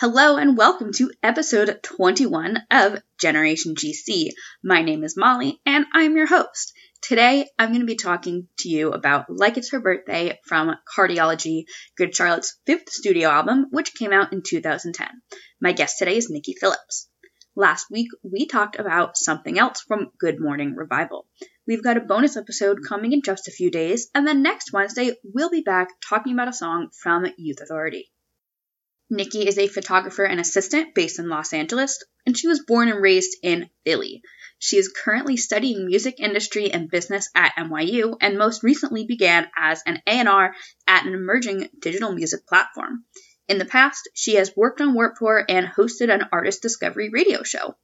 Hello and welcome to episode 21 of Generation GC. My name is Molly and I'm your host. Today I'm going to be talking to you about Like It's Her Birthday from Cardiology, Good Charlotte's fifth studio album, which came out in 2010. My guest today is Nikki Phillips. Last week we talked about something else from Good Morning Revival. We've got a bonus episode coming in just a few days, and then next Wednesday we'll be back talking about a song from Youth Authority. Nikki is a photographer and assistant based in Los Angeles, and she was born and raised in Philly. She is currently studying music industry and business at NYU and most recently began as an A&R at an emerging digital music platform. In the past, she has worked on Warped Tour and hosted an artist discovery radio show.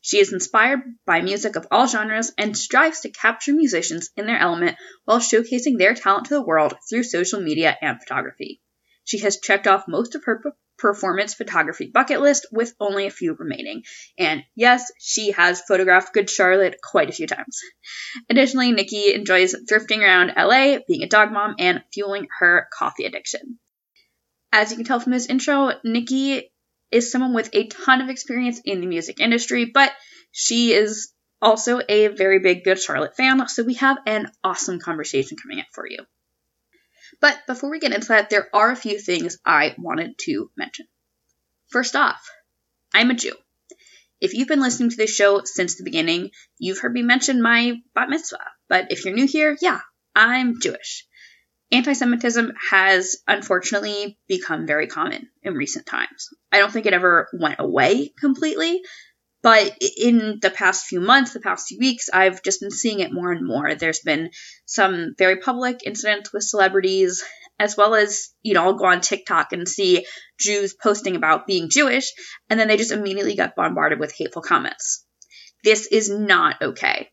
She is inspired by music of all genres and strives to capture musicians in their element while showcasing their talent to the world through social media and photography. She has checked off most of her performance photography bucket list with only a few remaining. And yes, she has photographed Good Charlotte quite a few times. Additionally, Nikki enjoys drifting around LA, being a dog mom, and fueling her coffee addiction. As you can tell from this intro, Nikki is someone with a ton of experience in the music industry, but she is also a very big Good Charlotte fan, so we have an awesome conversation coming up for you. But before we get into that, there are a few things I wanted to mention. First off, I'm a Jew. If you've been listening to this show since the beginning, you've heard me mention my bat mitzvah. But if you're new here, yeah, I'm Jewish. Anti Semitism has unfortunately become very common in recent times. I don't think it ever went away completely, but in the past few months, the past few weeks, I've just been seeing it more and more. There's been some very public incidents with celebrities, as well as, you know, I'll go on TikTok and see Jews posting about being Jewish, and then they just immediately get bombarded with hateful comments. This is not okay.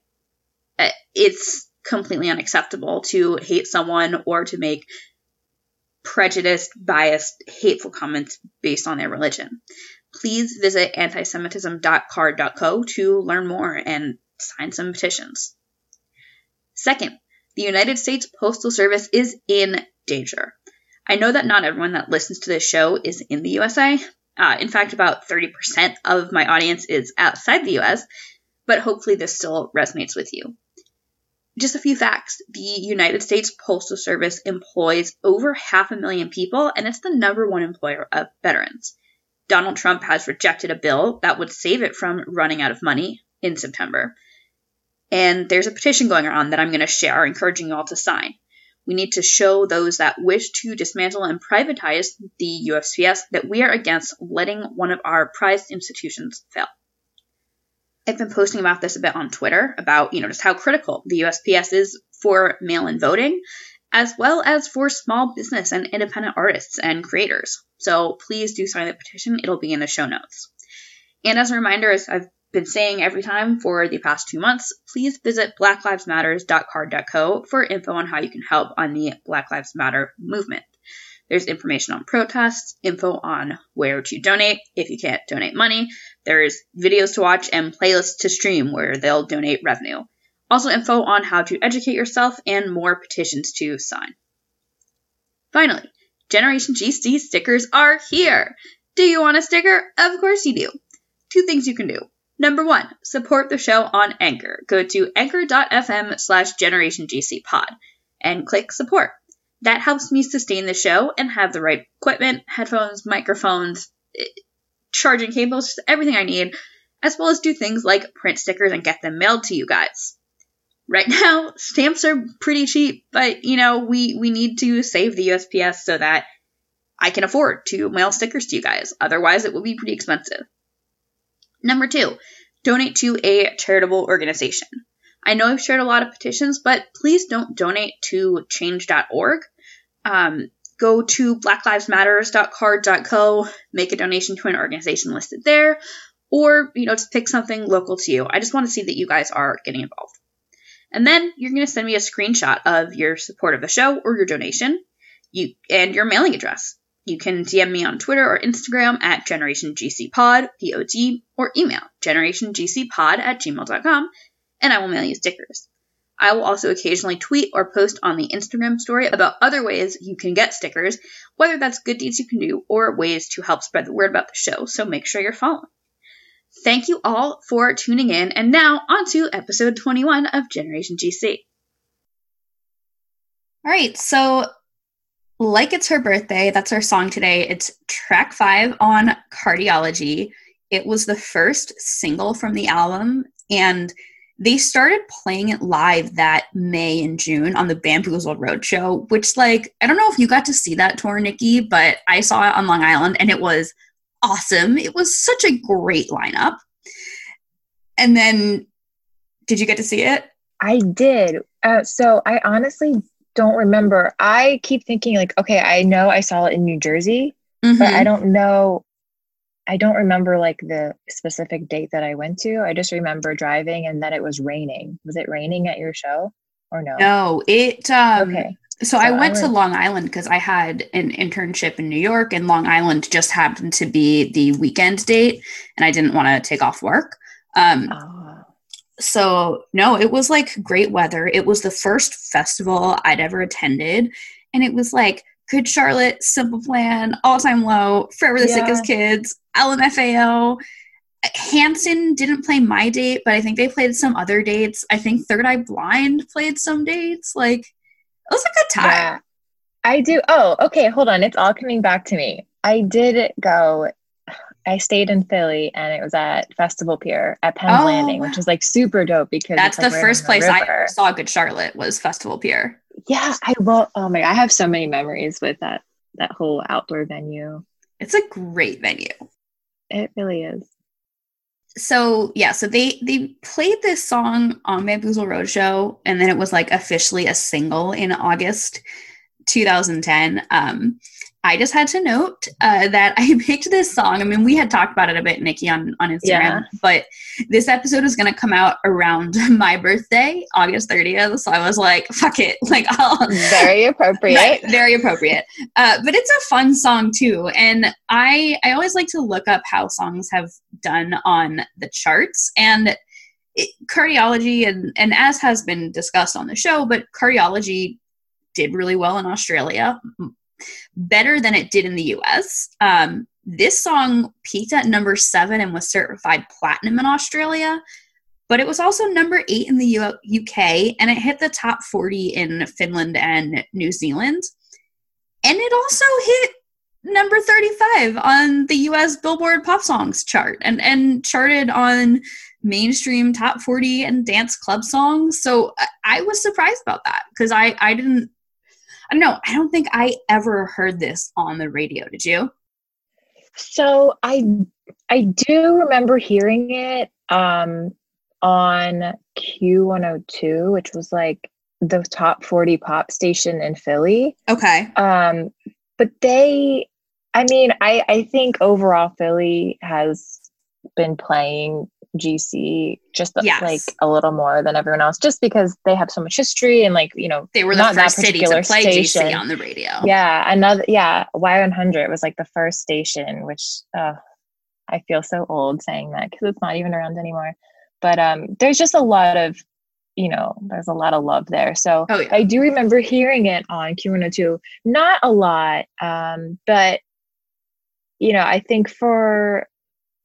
Uh, it's completely unacceptable to hate someone or to make prejudiced, biased, hateful comments based on their religion please visit antisemitism.carrd.co to learn more and sign some petitions. Second, the United States Postal Service is in danger. I know that not everyone that listens to this show is in the USA. Uh, in fact, about 30% of my audience is outside the US, but hopefully this still resonates with you. Just a few facts. The United States Postal Service employs over half a million people, and it's the number one employer of veterans. Donald Trump has rejected a bill that would save it from running out of money in September. And there's a petition going around that I'm going to share, encouraging you all to sign. We need to show those that wish to dismantle and privatize the USPS that we are against letting one of our prized institutions fail. I've been posting about this a bit on Twitter about, you know, just how critical the USPS is for mail in voting as well as for small business and independent artists and creators. So please do sign the petition. It'll be in the show notes. And as a reminder, as I've been saying every time for the past two months, please visit blacklivesmatters.carrd.co for info on how you can help on the Black Lives Matter movement. There's information on protests, info on where to donate if you can't donate money. There's videos to watch and playlists to stream where they'll donate revenue. Also, info on how to educate yourself and more petitions to sign. Finally, Generation GC stickers are here. Do you want a sticker? Of course you do. Two things you can do. Number one, support the show on Anchor. Go to anchor.fm slash generationgcpod and click support. That helps me sustain the show and have the right equipment, headphones, microphones, eh, charging cables, everything I need, as well as do things like print stickers and get them mailed to you guys right now stamps are pretty cheap, but you know, we we need to save the USPS so that I can afford to mail stickers to you guys. Otherwise, it will be pretty expensive. Number 2, donate to a charitable organization. I know I've shared a lot of petitions, but please don't donate to change.org. Um, go to blacklivesmatters.carrd.co, make a donation to an organization listed there, or, you know, just pick something local to you. I just want to see that you guys are getting involved. And then you're going to send me a screenshot of your support of the show or your donation you, and your mailing address. You can DM me on Twitter or Instagram at GenerationGCPod, P-O-D, or email generationgcpod at gmail.com, and I will mail you stickers. I will also occasionally tweet or post on the Instagram story about other ways you can get stickers, whether that's good deeds you can do or ways to help spread the word about the show, so make sure you're following. Thank you all for tuning in, and now on to episode 21 of Generation GC. All right, so like it's her birthday, that's our song today. It's track five on Cardiology. It was the first single from the album, and they started playing it live that May and June on the Bamboozled Roadshow, which, like, I don't know if you got to see that tour, Nikki, but I saw it on Long Island and it was awesome. It was such a great lineup. And then, did you get to see it? I did. Uh, so I honestly don't remember. I keep thinking, like, okay, I know I saw it in New Jersey, mm-hmm. but I don't know I don't remember like the specific date that I went to. I just remember driving and that it was raining. Was it raining at your show or no? No, it um okay. So, so I went I to Long Island because I had an internship in New York, and Long Island just happened to be the weekend date, and I didn't want to take off work. Um, oh. So, no, it was like great weather. It was the first festival I'd ever attended, and it was like Good Charlotte, Simple Plan, All Time Low, Forever the yeah. Sickest Kids, LMFAO. Hanson didn't play my date, but I think they played some other dates. I think Third Eye Blind played some dates. Like, it was a good time. Yeah, I do. Oh, okay. Hold on. It's all coming back to me. I did go. I stayed in Philly and it was at Festival Pier at Penn's oh, Landing, which is like super dope because that's like the first place I saw Good Charlotte was Festival Pier. Yeah, I love. Oh my! I have so many memories with that that whole outdoor venue. It's a great venue. It really is. So yeah, so they they played this song on Bamboozle Roadshow, and then it was like officially a single in August 2010. Um, I just had to note uh, that I picked this song. I mean, we had talked about it a bit, Nikki, on, on Instagram, yeah. but this episode is going to come out around my birthday, August 30th. So I was like, fuck it. Like, I'll. Very appropriate. right, very appropriate. Uh, but it's a fun song, too. And I, I always like to look up how songs have done on the charts. And it, cardiology, and, and as has been discussed on the show, but cardiology did really well in Australia better than it did in the US. Um, this song peaked at number seven and was certified platinum in Australia, but it was also number eight in the U- UK and it hit the top 40 in Finland and New Zealand. And it also hit number 35 on the US Billboard Pop Songs chart and, and charted on mainstream top 40 and dance club songs. So I, I was surprised about that because I, I didn't I don't know. I don't think I ever heard this on the radio. Did you? So I I do remember hearing it um, on Q102, which was like the top 40 pop station in Philly. Okay. Um, but they, I mean, I I think overall Philly has been playing GC just yes. like a little more than everyone else, just because they have so much history and like you know they were the first city to play station. GC on the radio. Yeah, another yeah Y100 was like the first station, which uh, I feel so old saying that because it's not even around anymore. But um, there's just a lot of you know there's a lot of love there. So oh, yeah. I do remember hearing it on Q102, not a lot, um, but you know I think for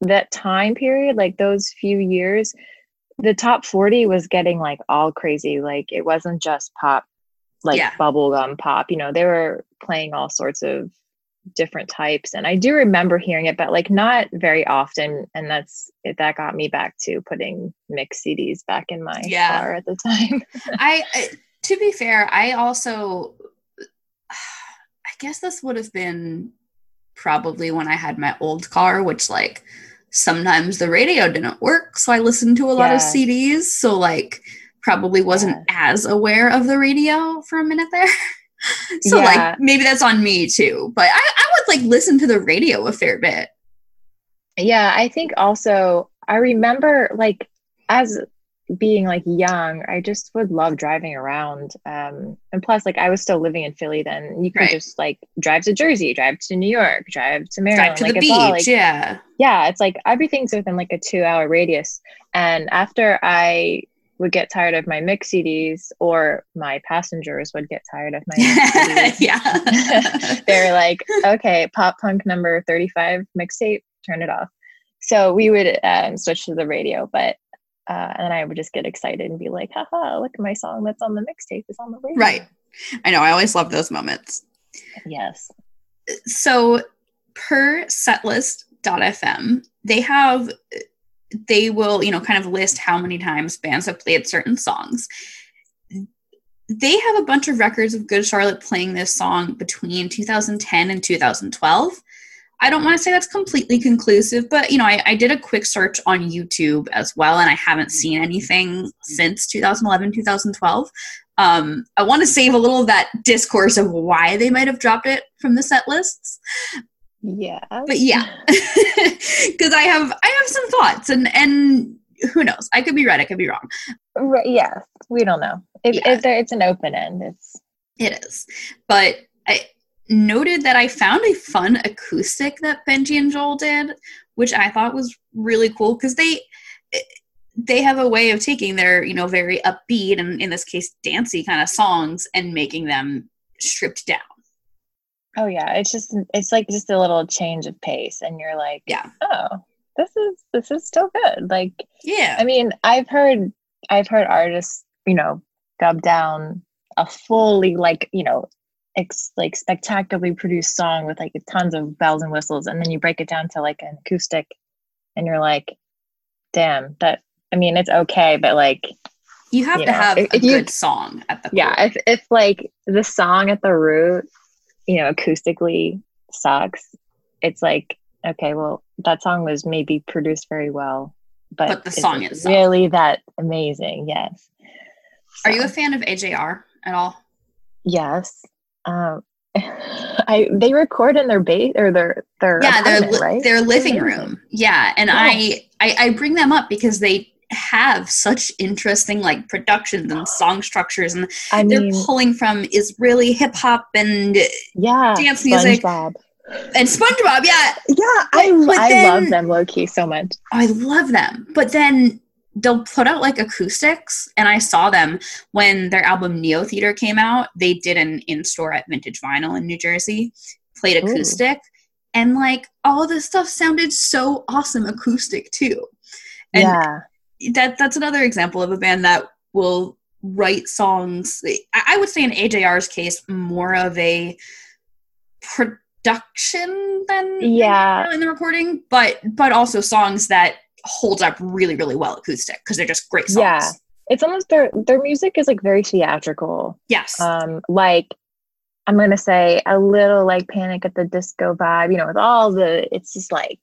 that time period, like those few years, the top 40 was getting like all crazy. Like it wasn't just pop, like yeah. bubblegum pop, you know, they were playing all sorts of different types. And I do remember hearing it, but like not very often. And that's that got me back to putting mix CDs back in my yeah. car at the time. I, uh, to be fair, I also, I guess this would have been probably when I had my old car, which like sometimes the radio didn't work so i listened to a lot of cds so like probably wasn't yeah. as aware of the radio for a minute there so yeah. like maybe that's on me too but I, I would like listen to the radio a fair bit yeah i think also i remember like as being like young, I just would love driving around. Um, and plus, like I was still living in Philly then. You could right. just like drive to Jersey, drive to New York, drive to Maryland, drive to like, the beach. All, like, yeah, yeah. It's like everything's within like a two-hour radius. And after I would get tired of my mix CDs, or my passengers would get tired of my CDs. yeah. They're like, okay, pop punk number 35 mixtape, turn it off. So we would um, switch to the radio, but uh, and I would just get excited and be like, haha, look at my song that's on the mixtape is on the radio. Right. I know. I always love those moments. Yes. So per setlist.fm, they have they will, you know, kind of list how many times bands have played certain songs. They have a bunch of records of Good Charlotte playing this song between 2010 and 2012. I don't want to say that's completely conclusive, but you know, I, I, did a quick search on YouTube as well, and I haven't seen anything since 2011, 2012. Um, I want to save a little of that discourse of why they might have dropped it from the set lists. Yeah. But yeah. Because I have I have some thoughts and and who knows? I could be right, I could be wrong. Right, yeah. We don't know. If, yeah. there, it's an open end, it's it is. But I noted that I found a fun acoustic that Benji and Joel did, which I thought was really cool because they they have a way of taking their you know very upbeat and in this case dancey kind of songs and making them stripped down. Oh yeah. It's just it's like just a little change of pace and you're like yeah. Oh this is this is still good. Like yeah. I mean i've heard i've heard artists you know dub down a fully like you know ex- like spectacularly produced song with like tons of bells and whistles and then you break it down to like an acoustic and you're like damn that I mean, it's okay, but like you have you to know, have if, a if good you, song at the yeah. If if like the song at the root, you know, acoustically sucks, it's like okay, well, that song was maybe produced very well, but, but the song is really that amazing. Yes. So. Are you a fan of AJR at all? Yes. Um, I they record in their base or their their yeah their right? their living room. Yeah and I, I I bring them up because they have such interesting like productions and song structures and I they're pulling from Israeli hip hop and yeah dance music. SpongeBob. and SpongeBob yeah. Yeah I, I then, love them low key so much. I love them. But then they'll put out like acoustics and I saw them when their album Neotheater came out they did an in store at Vintage Vinyl in New Jersey played acoustic Ooh. and like all this stuff sounded so awesome acoustic too and yeah that that's another example of a band that will write songs. I would say in AJR's case, more of a production than yeah in the recording, but but also songs that hold up really really well acoustic because they're just great songs. Yeah, it's almost their their music is like very theatrical. Yes, um, like I'm gonna say a little like Panic at the Disco vibe, you know, with all the it's just like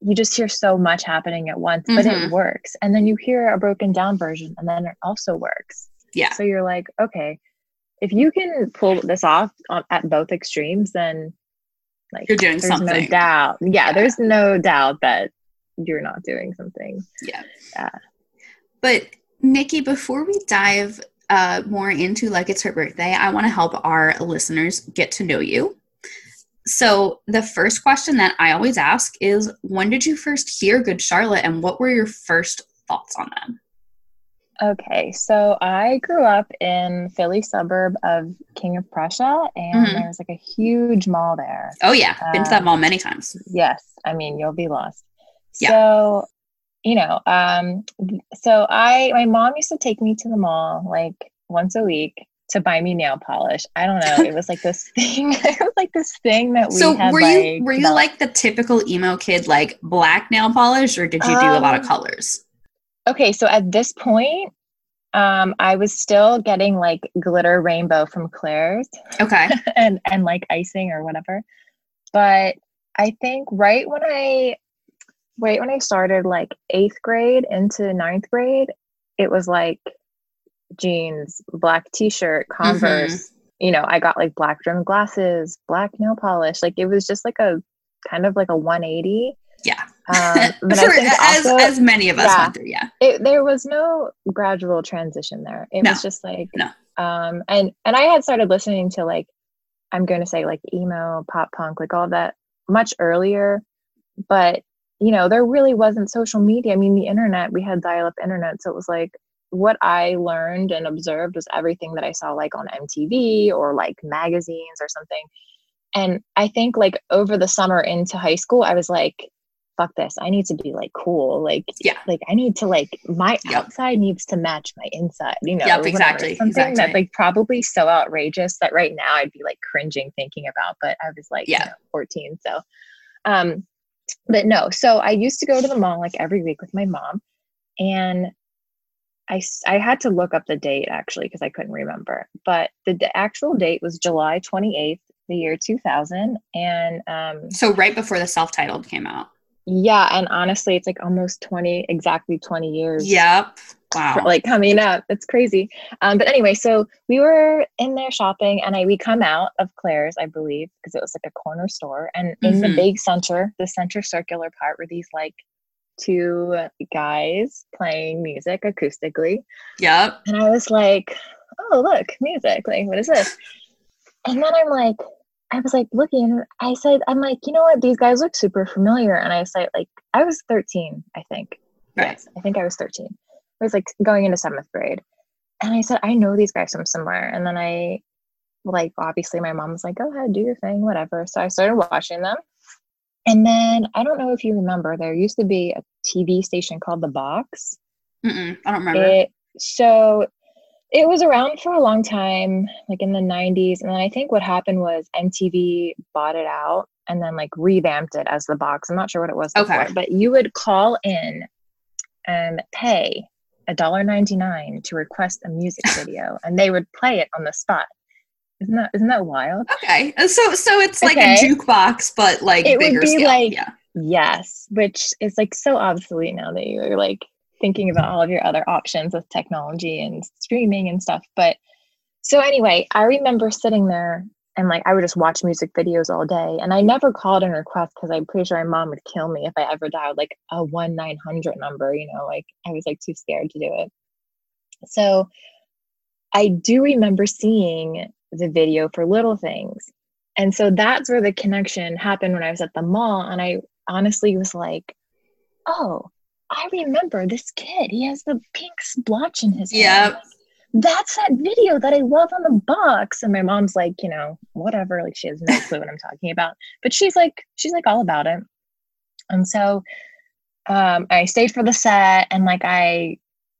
you just hear so much happening at once, but mm-hmm. it works. And then you hear a broken down version and then it also works. Yeah. So you're like, okay, if you can pull this off on, at both extremes, then like you're doing there's something. No doubt. Yeah, yeah, there's no doubt that you're not doing something. Yeah. Yeah. But Nikki, before we dive uh, more into like it's her birthday, I want to help our listeners get to know you. So, the first question that I always ask is when did you first hear Good Charlotte and what were your first thoughts on them? Okay, so I grew up in Philly suburb of King of Prussia, and mm-hmm. there's like a huge mall there. Oh yeah, been to that um, mall many times. Yes, I mean you'll be lost. Yeah. So, you know, um, so I my mom used to take me to the mall like once a week, to buy me nail polish. I don't know. It was like this thing. it was like this thing that we. So had, were you were you like the typical emo kid, like black nail polish, or did you do um, a lot of um, colors? Okay, so at this point, um, I was still getting like glitter rainbow from Claire's. Okay. and and like icing or whatever, but I think right when I right when I started like eighth grade into ninth grade, it was like jeans, black t-shirt, Converse. Mm-hmm. You know, I got like black rimmed glasses, black nail polish. Like it was just like a kind of like a 180. Yeah. Um, but For, as, also, as many of us yeah, went through, yeah. It, there was no gradual transition there. It no. was just like, no. Um, and and I had started listening to like, I'm going to say like emo, pop punk, like all that much earlier. But you know, there really wasn't social media. I mean, the internet, we had dial up internet, so it was like what I learned and observed was everything that I saw like on MTV or like magazines or something. And I think like over the summer into high school, I was like, fuck this. I need to be like cool. Like, yeah. Like I need to like my Yep. outside needs to match my inside, you know. Yep, exactly, Something exactly. that like probably so outrageous that right now I'd be like cringing thinking about, but I was like, Yeah. you know, 14. So um but no, so I used to go to the mall like every week with my mom and I, I had to look up the date actually because I couldn't remember. But the, the actual date was July 28th, the year 2000. And um, So right before the self-titled came out. Yeah, and honestly, it's like almost 20, exactly 20 years. Yep. Wow. for, like coming up. It's crazy. Um, but anyway, so we were in there shopping, and I we come out of Claire's, I believe, because it was like a corner store, and in the Mhm. big center, the center circular part, were these like two guys playing music acoustically, Yep. and I was like, "Oh, look, music! Like, what is this?" And then I'm like, I was like looking, I said, "I'm like, you know what? These guys look super familiar." And I said, like, I was 13, I think. Right. Yes, I think I was 13. I was like going into seventh grade. And I said, I know these guys from somewhere. And then I, like, obviously my mom was like, go ahead, do your thing, whatever. So I started watching them. And then I don't know if you remember, there used to be a TV station called The Box. Mm-mm, I don't remember. It, so it was around for a long time, like in the 90s. And then I think what happened was MTV bought it out and then like revamped it as The Box. I'm not sure what it was before, Okay. but you would call in and pay $1.99 to request a music video and they would play it on the spot. Isn't that isn't that wild? okay. Uh, So so it's like Okay. a jukebox, but like It would be scale. like- yeah. Yes, which is like so obsolete now that you're like thinking about all of your other options with technology and streaming and stuff. But so anyway, I remember sitting there and like I would just watch music videos all day. And I never called and request because I'm pretty sure my mom would kill me if I ever dialed like a one nine hundred number, you know, like I was like too scared to do it. So I do remember seeing the video for little things. And so that's where the connection happened when I was at the mall. And I honestly was like, oh, I remember this kid. He has the pink splotch in his hair. Yep. That's that video that I love on the box. And my mom's like, you know, whatever. Like she has no clue what I'm talking about. But she's like, she's like all about it. And so um I stayed for the set and like I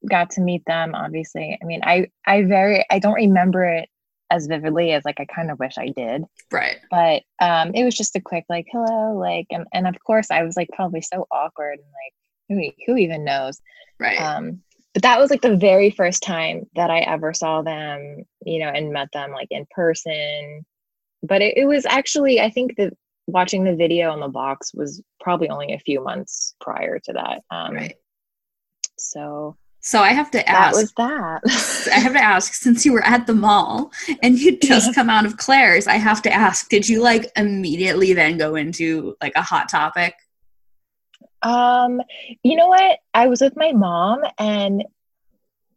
got to meet them, obviously. I mean, I I very I don't remember it as vividly as like I kind of wish I did Right. but um it was just a quick like hello like and, and of course i was like probably so awkward and like who, who even knows Right. um but that was like the very first time that i ever saw them you know and met them like in person but it, it was actually i think that watching the video on the box was probably only a few months prior to that um right. so So I have to ask. that was that I have to ask, since you were at the mall and you'd just Yeah. come out of Claire's, I have to ask, did you like immediately then go into like a hot topic? Um, you know what? I was with my mom and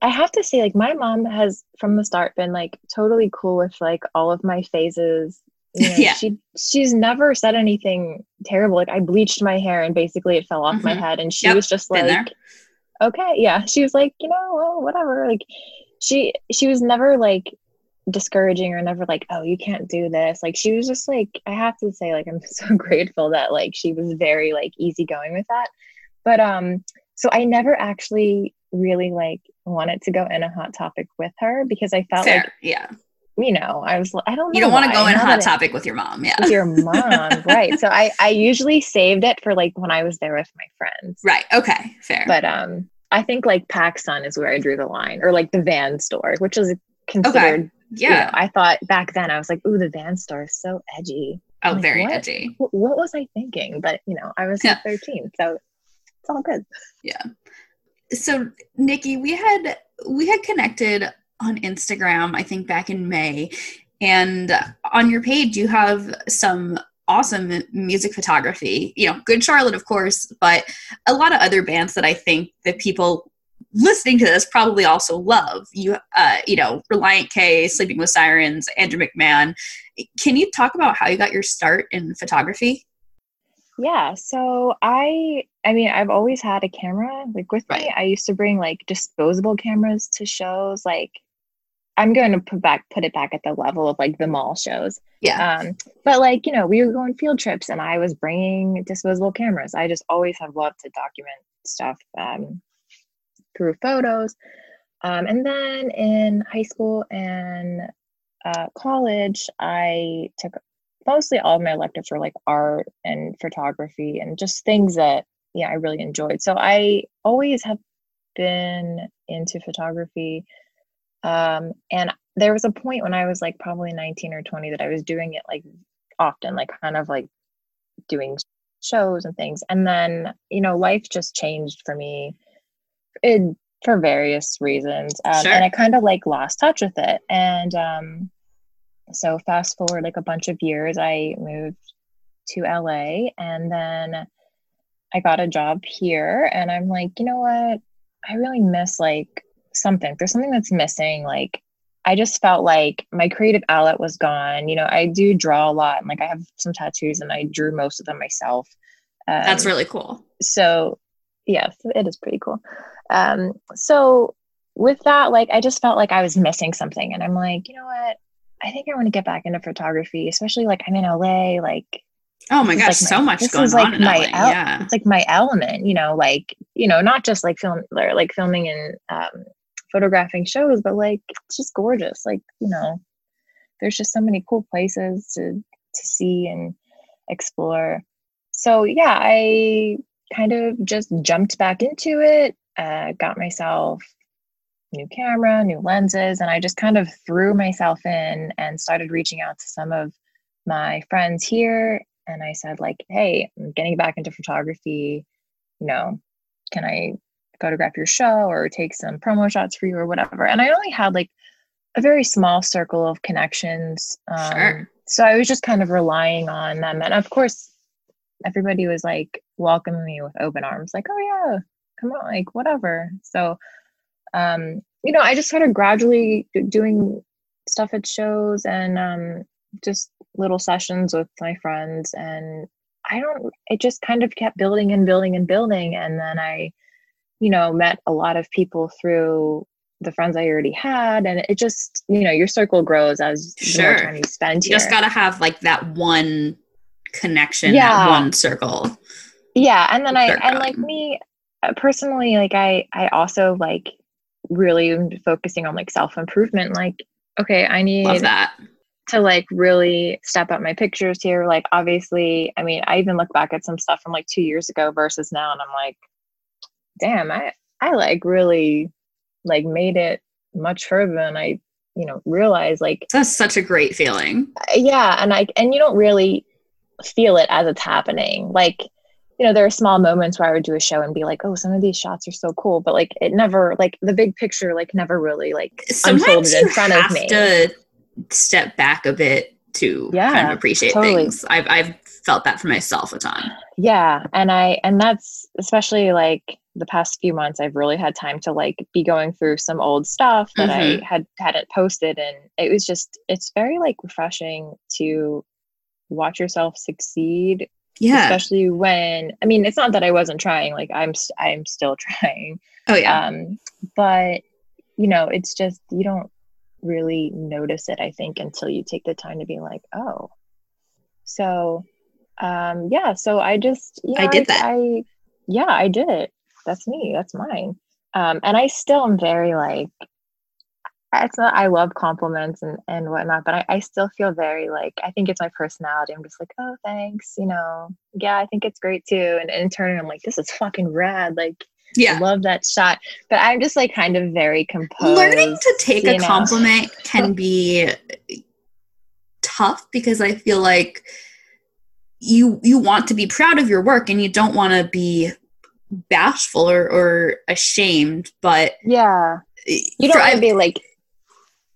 I have to say, like, my mom has from the start been like totally cool with like all of my phases. You know, Yeah. she she's never said anything terrible. Like I bleached my hair and basically it fell off my Mhm. head and she Yep, was just like okay, yeah. She was like, you know, well, whatever. Like she she was never like discouraging or never like, oh, you can't do this. Like she was just like, I have to say, like, I'm so grateful that like she was very like easygoing with that. But um, so I never actually really like wanted to go in a hot topic with her because I felt Fair. like, yeah. you know, I was I don't know. You don't want to go in hot it- topic with your mom. Yeah. with your mom, right? So I I usually saved it for like when I was there with my friends. Right. Okay. Fair. But um, I think like PacSun is where I drew the line, or like the van store, which is considered. you know, yeah. I thought back then I was like, "Ooh, the van store is so edgy." oh, like, very what? edgy. What, what was I thinking? But you know, I was Yeah. 13, so it's all good. Yeah. So nikki we had we had connected on instagram i think back in may and on your page you have some awesome music photography you know good charlotte of course but a lot of other bands that i think that people listening to this probably also love you uh you know relient k sleeping with sirens andrew mcmahon can you talk about how you got your start in photography Yeah, so I I mean, I've always had a camera like with Right. me. I used to bring like disposable cameras to shows. Like I'm going to put back put it back at the level of like the mall shows. Yeah. Um, but like you know, we were going field trips, and I was bringing disposable cameras. I just always have loved to document stuff um, through photos. Um, and then in high school and uh, college, I took mostly all of my electives were like art and photography and just things that yeah I really enjoyed. So I always have been into photography. Um, and there was a point when I was like probably 19 or 20 that I was doing it like often, like kind of like doing shows and things. And then, you know, life just changed for me in, for various reasons. Um, Sure. And I kind of like lost touch with it. And um, so fast forward like a bunch of years, I moved to LA and then I got a job here. And I'm like, you know what? I really miss like something. There's something that's missing. Like, I just felt like my creative outlet was gone. You know, I do draw a lot and like I have some tattoos and I drew most of them myself. Um, That's really cool. so yes, it is pretty cool. Um, so with that, like I just felt like I was missing something. And I'm like, you know what? I think I want to get back into photography, especially like I'm in LA, like Oh my gosh, like, so my- much this going is, like, my LA. el- yeah. it's like my element, you know, like, you know, not just like film or like filming and um, photographing shows, but like it's just gorgeous. Like, you know, there's just so many cool places to to see and explore. So yeah, I kind of just jumped back into it, uh, got myself new camera, new lenses, and I just kind of threw myself in and started reaching out to some of my friends here. And I said, like, hey, I'm getting back into photography. You know, can I photograph your show or take some promo shots for you or whatever? And I only had like a very small circle of connections. Um, Sure. So I was just kind of relying on them. And of course, everybody was like welcoming me with open arms, like, oh, yeah, come on, like, whatever. So, um, you know, I just started gradually doing stuff at shows and um, just little sessions with my friends. And I don't, it just kind of kept building and building and building. And then I, you know, met a lot of people through the friends I already had. And it just, you know, your circle grows as the Sure. more time you spend You just got to have like that one connection, Yeah. that one circle. yeah and then i and like me Uh, personally like i i also like really focusing on like self-improvement like okay i need Love that. to like really step up my pictures here like obviously i mean i even look back at some stuff from like two years ago versus now and i'm like damn i i like really like made it much further than i you know realize like That's such a great feeling. Uh, yeah and i and you don't really feel it as it's happening like you know there are small moments where i would do a show and be like oh some of these shots are so cool but like it never like the big picture like never really like Sometimes unfolded in front of have me. to step back a bit to kind of appreciate totally. things. I've I've felt that for myself a ton. yeah and i and that's especially like the past few months i've really had time to like be going through some old stuff that Mhm. i had hadn't posted and it was just it's very like refreshing to watch yourself succeed Yeah. especially when i mean it's not that i wasn't trying like i'm i'm still trying oh yeah. um but you know it's just you don't really notice it i think until you take the time to be like oh so um yeah so i just you know, I did that. i yeah i did it that's me that's mine um and i still am very like it's not i love compliments and and whatnot but I, I still feel very like i think it's my personality i'm just like oh thanks you know yeah i think it's great too and, and in turn i'm like this is fucking rad like yeah. love that shot but i'm just like kind of very composed Learning to take a know. compliment can be tough because I feel like you you want to be proud of your work and you don't want to be bashful or, or ashamed, but yeah eh, you don't want I- to be like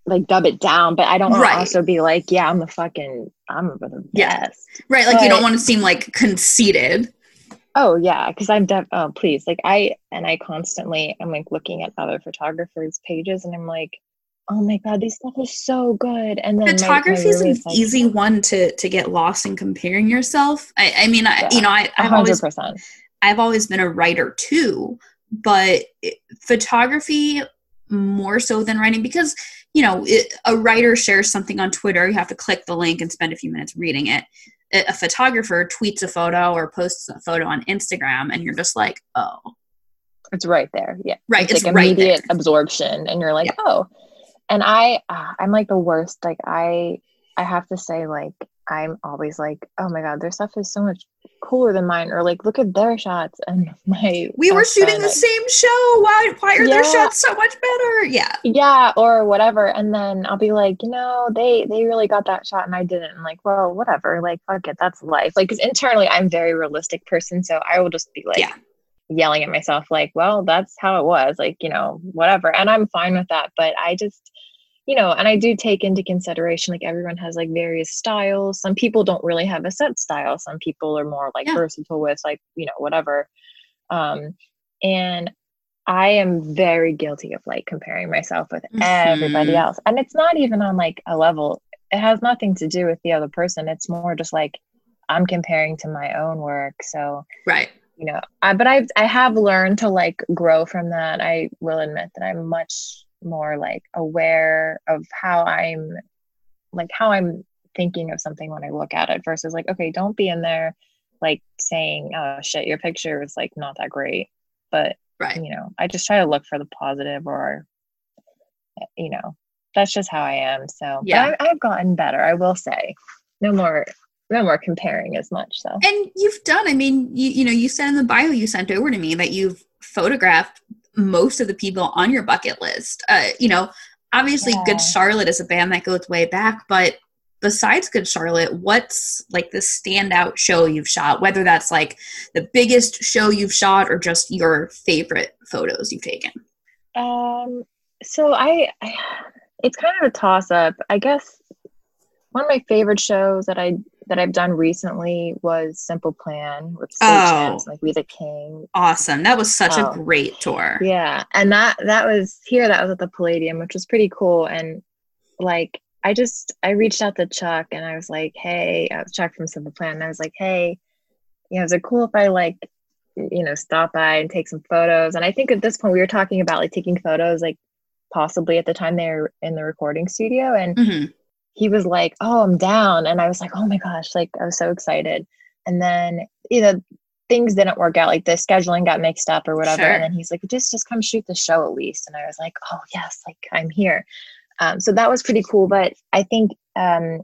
like dub it down but i don't want Right. to also be like yeah i'm the fucking i'm the best Yeah. right like you don't want to seem like conceited. oh yeah because i'm def- oh please like i and i constantly i'm like looking at other photographers pages and i'm like oh my god, these stuff is so good. And then photography is an like, easy one to to get lost in comparing yourself. I, I mean, I, you know, I, I've 100%. always I've always been a writer too, but photography more so than writing because you know it, a writer shares something on Twitter, you have to click the link and spend a few minutes reading it. A photographer tweets a photo or posts a photo on Instagram, and you're just like, oh, it's right there. Yeah. Right. It's, it's like right immediate there. absorption. And you're like, yeah. oh. And I uh, I'm like the worst. Like I I have to say, like, I'm always like, oh my God, their stuff is so much cooler than mine. Or like, look at their shots. And my We were shooting the like, same show. Why why are yeah, their shots so much better? Yeah. Yeah, or whatever. And then I'll be like, you know, they they really got that shot and I didn't. I'm like, well, whatever. Like, fuck it, that's life. Like, because internally I'm very realistic person. So I will just be like, yeah yelling at myself like well that's how it was like you know whatever and i'm fine with that but i just you know and i do take into consideration like everyone has like various styles. Some people don't really have a set style. Some people are more like yeah. versatile with like you know whatever. Um and i am very guilty of like comparing myself with mm-hmm. everybody else. And it's not even on like a level. It has nothing to do with the other person. It's more just like i'm comparing to my own work. So right. you know I, but i've i have learned to like grow from that. I will admit that i'm much more like aware of how i'm like how i'm thinking of something when i look at it versus like okay don't be in there like saying oh shit your picture is like not that great. But right. you know i just try to look for the positive or you know that's just how i am so. Yeah. I, i've gotten better i will say. No more no more comparing as much so. And you've done i mean you, you know you said in the bio you sent over to me that you've photographed most of the people on your bucket list. Uh, you know obviously yeah. good charlotte is a band that goes way back but besides good charlotte what's like the standout show you've shot? Whether that's like the biggest show you've shot or just your favorite photos you've taken? Um so i, I it's kind of a toss up i guess one of my favorite shows that I that I've done recently was Simple Plan with oh, Chance, like We the King. Awesome. That was such a great tour. Yeah. And that that was here, that was at the Palladium, which was pretty cool. And like I just I reached out to Chuck and I was like, hey, I was Chuck from Simple Plan, and I was like, hey, you know, is it cool if I like you know stop by and take some photos? And I think at this point we were talking about like taking photos like possibly at the time they were in the recording studio and mm-hmm he was like, "Oh, I'm down," and I was like, "Oh my gosh!" Like I was so excited. And then you know things didn't work out, like the scheduling got mixed up or whatever. Sure. And then he's like, "Just just come shoot the show at least." And I was like, "Oh yes, like I'm here." Um, so that was pretty cool. But I think um,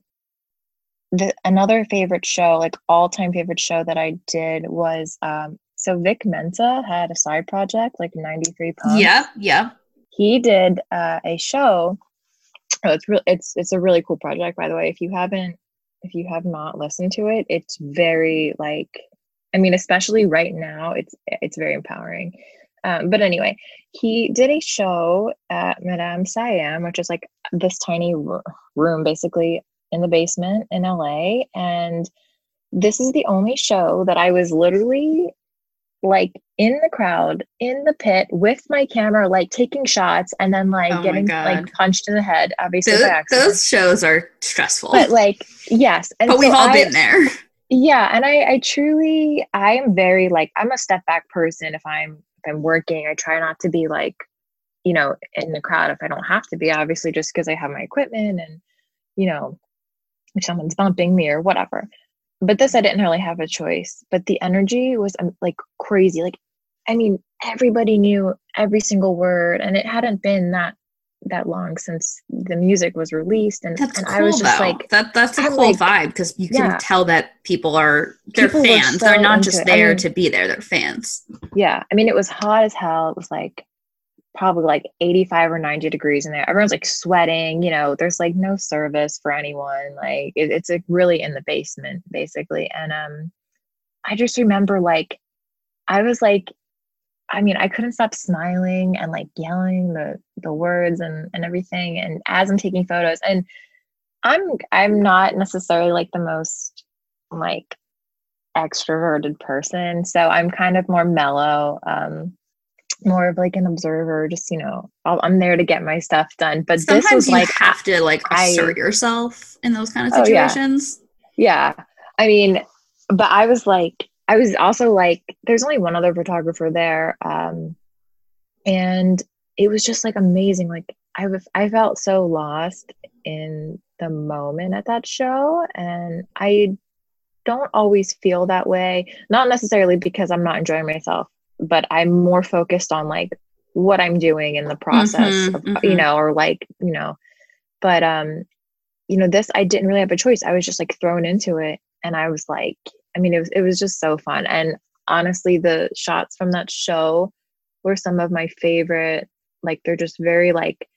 the another favorite show, like all time favorite show that I did was um, so Vic Mensa had a side project like 93PUNX. Yeah, yeah. He did uh, a show Oh, it's real. It's it's a really cool project, by the way. If you haven't, if you have not listened to it, it's very like, I mean, especially right now, it's it's very empowering. Um, but anyway, he did a show at Madame Siam, which is like this tiny room, basically in the basement in LA, and this is the only show that I was literally like in the crowd in the pit with my camera like taking shots and then like oh getting like punched in the head obviously those, those, shows are stressful. But like yes and but we've all I, been there. Yeah and i i truly i am very like i'm a step back person if i'm if i'm working. I try not to be like you know in the crowd if i don't have to be obviously just because i have my equipment and you know if someone's bumping me or whatever but this I didn't really have a choice. But the energy was um, like crazy. Like, I mean, everybody knew every single word, and it hadn't been that that long since the music was released and, that's and cool, I was just though. like that that's a I'm cool like, vibe because you can yeah. tell that people are they're people fans. So they're not just there I mean, to be there, they're fans. Yeah. I mean it was hot as hell. It was like probably like 85 or 90 degrees in there. Everyone's like sweating, you know, there's like no service for anyone. Like it, it's like really in the basement basically. And um I just remember like I was like I mean, I couldn't stop smiling and like yelling the the words and and everything and as I'm taking photos and I'm I'm not necessarily like the most like extroverted person, so I'm kind of more mellow um more of like an observer, just you know, i am there to get my stuff done. But Sometimes this was you like have to like assert I, yourself in those kind of oh, situations. yeah. yeah, I mean, but I was like, I was also like, there's only one other photographer there, um, and it was just like amazing. Like I was, I felt so lost in the moment at that show, and I don't always feel that way. Not necessarily because I'm not enjoying myself, but I'm more focused on like what I'm doing in the process, mm-hmm, of, mm-hmm. you know, or like, you know, but, um, you know, this, I didn't really have a choice. I was just like thrown into it. And I was like, I mean, it was, it was just so fun. And honestly, the shots from that show were some of my favorite. Like, they're just very, like,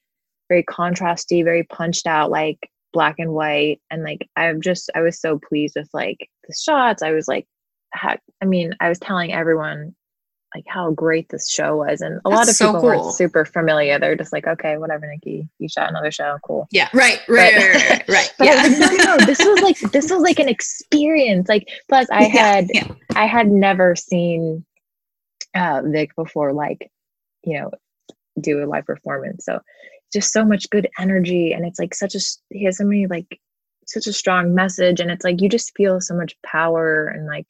very contrasty, very punched out, like black and white. And like, I'm just, I was so pleased with like the shots. I was like, heck, I mean, I was telling everyone like how great this show was. And a That's lot of so people cool. weren't super familiar. They're just like, okay, whatever, Nikki, you shot another show. Cool. Yeah. Right. Right. But, right. Right. right. but yeah. Like, no, no, this was like, this was like an experience. Like, plus I had, yeah, yeah. I had never seen uh, Vic before, like, you know, do a live performance. So just so much good energy. And it's like such a, he has so many like, such a strong message. And it's like, you just feel so much power and like,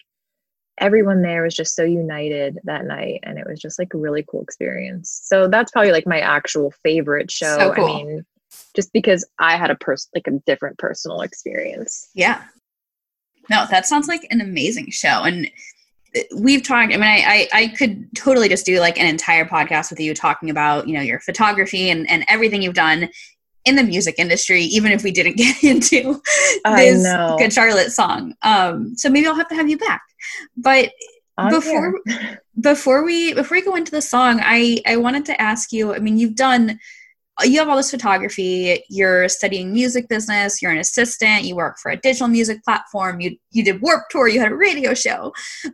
everyone there was just so united that night and it was just like a really cool experience so that's probably like my actual favorite show so cool. i mean just because i had a person like a different personal experience yeah no that sounds like an amazing show and uh, we've talked i mean I, I, I could totally just do like an entire podcast with you talking about you know your photography and and everything you've done in the music industry, even if we didn't get into this Good Charlotte song. Um, so maybe I'll have to have you back. But I'm before before we before we go into the song, I I wanted to ask you. I mean, you've done you have all this photography you're studying music business you're an assistant you work for a digital music platform you you did Warped Tour you had a radio show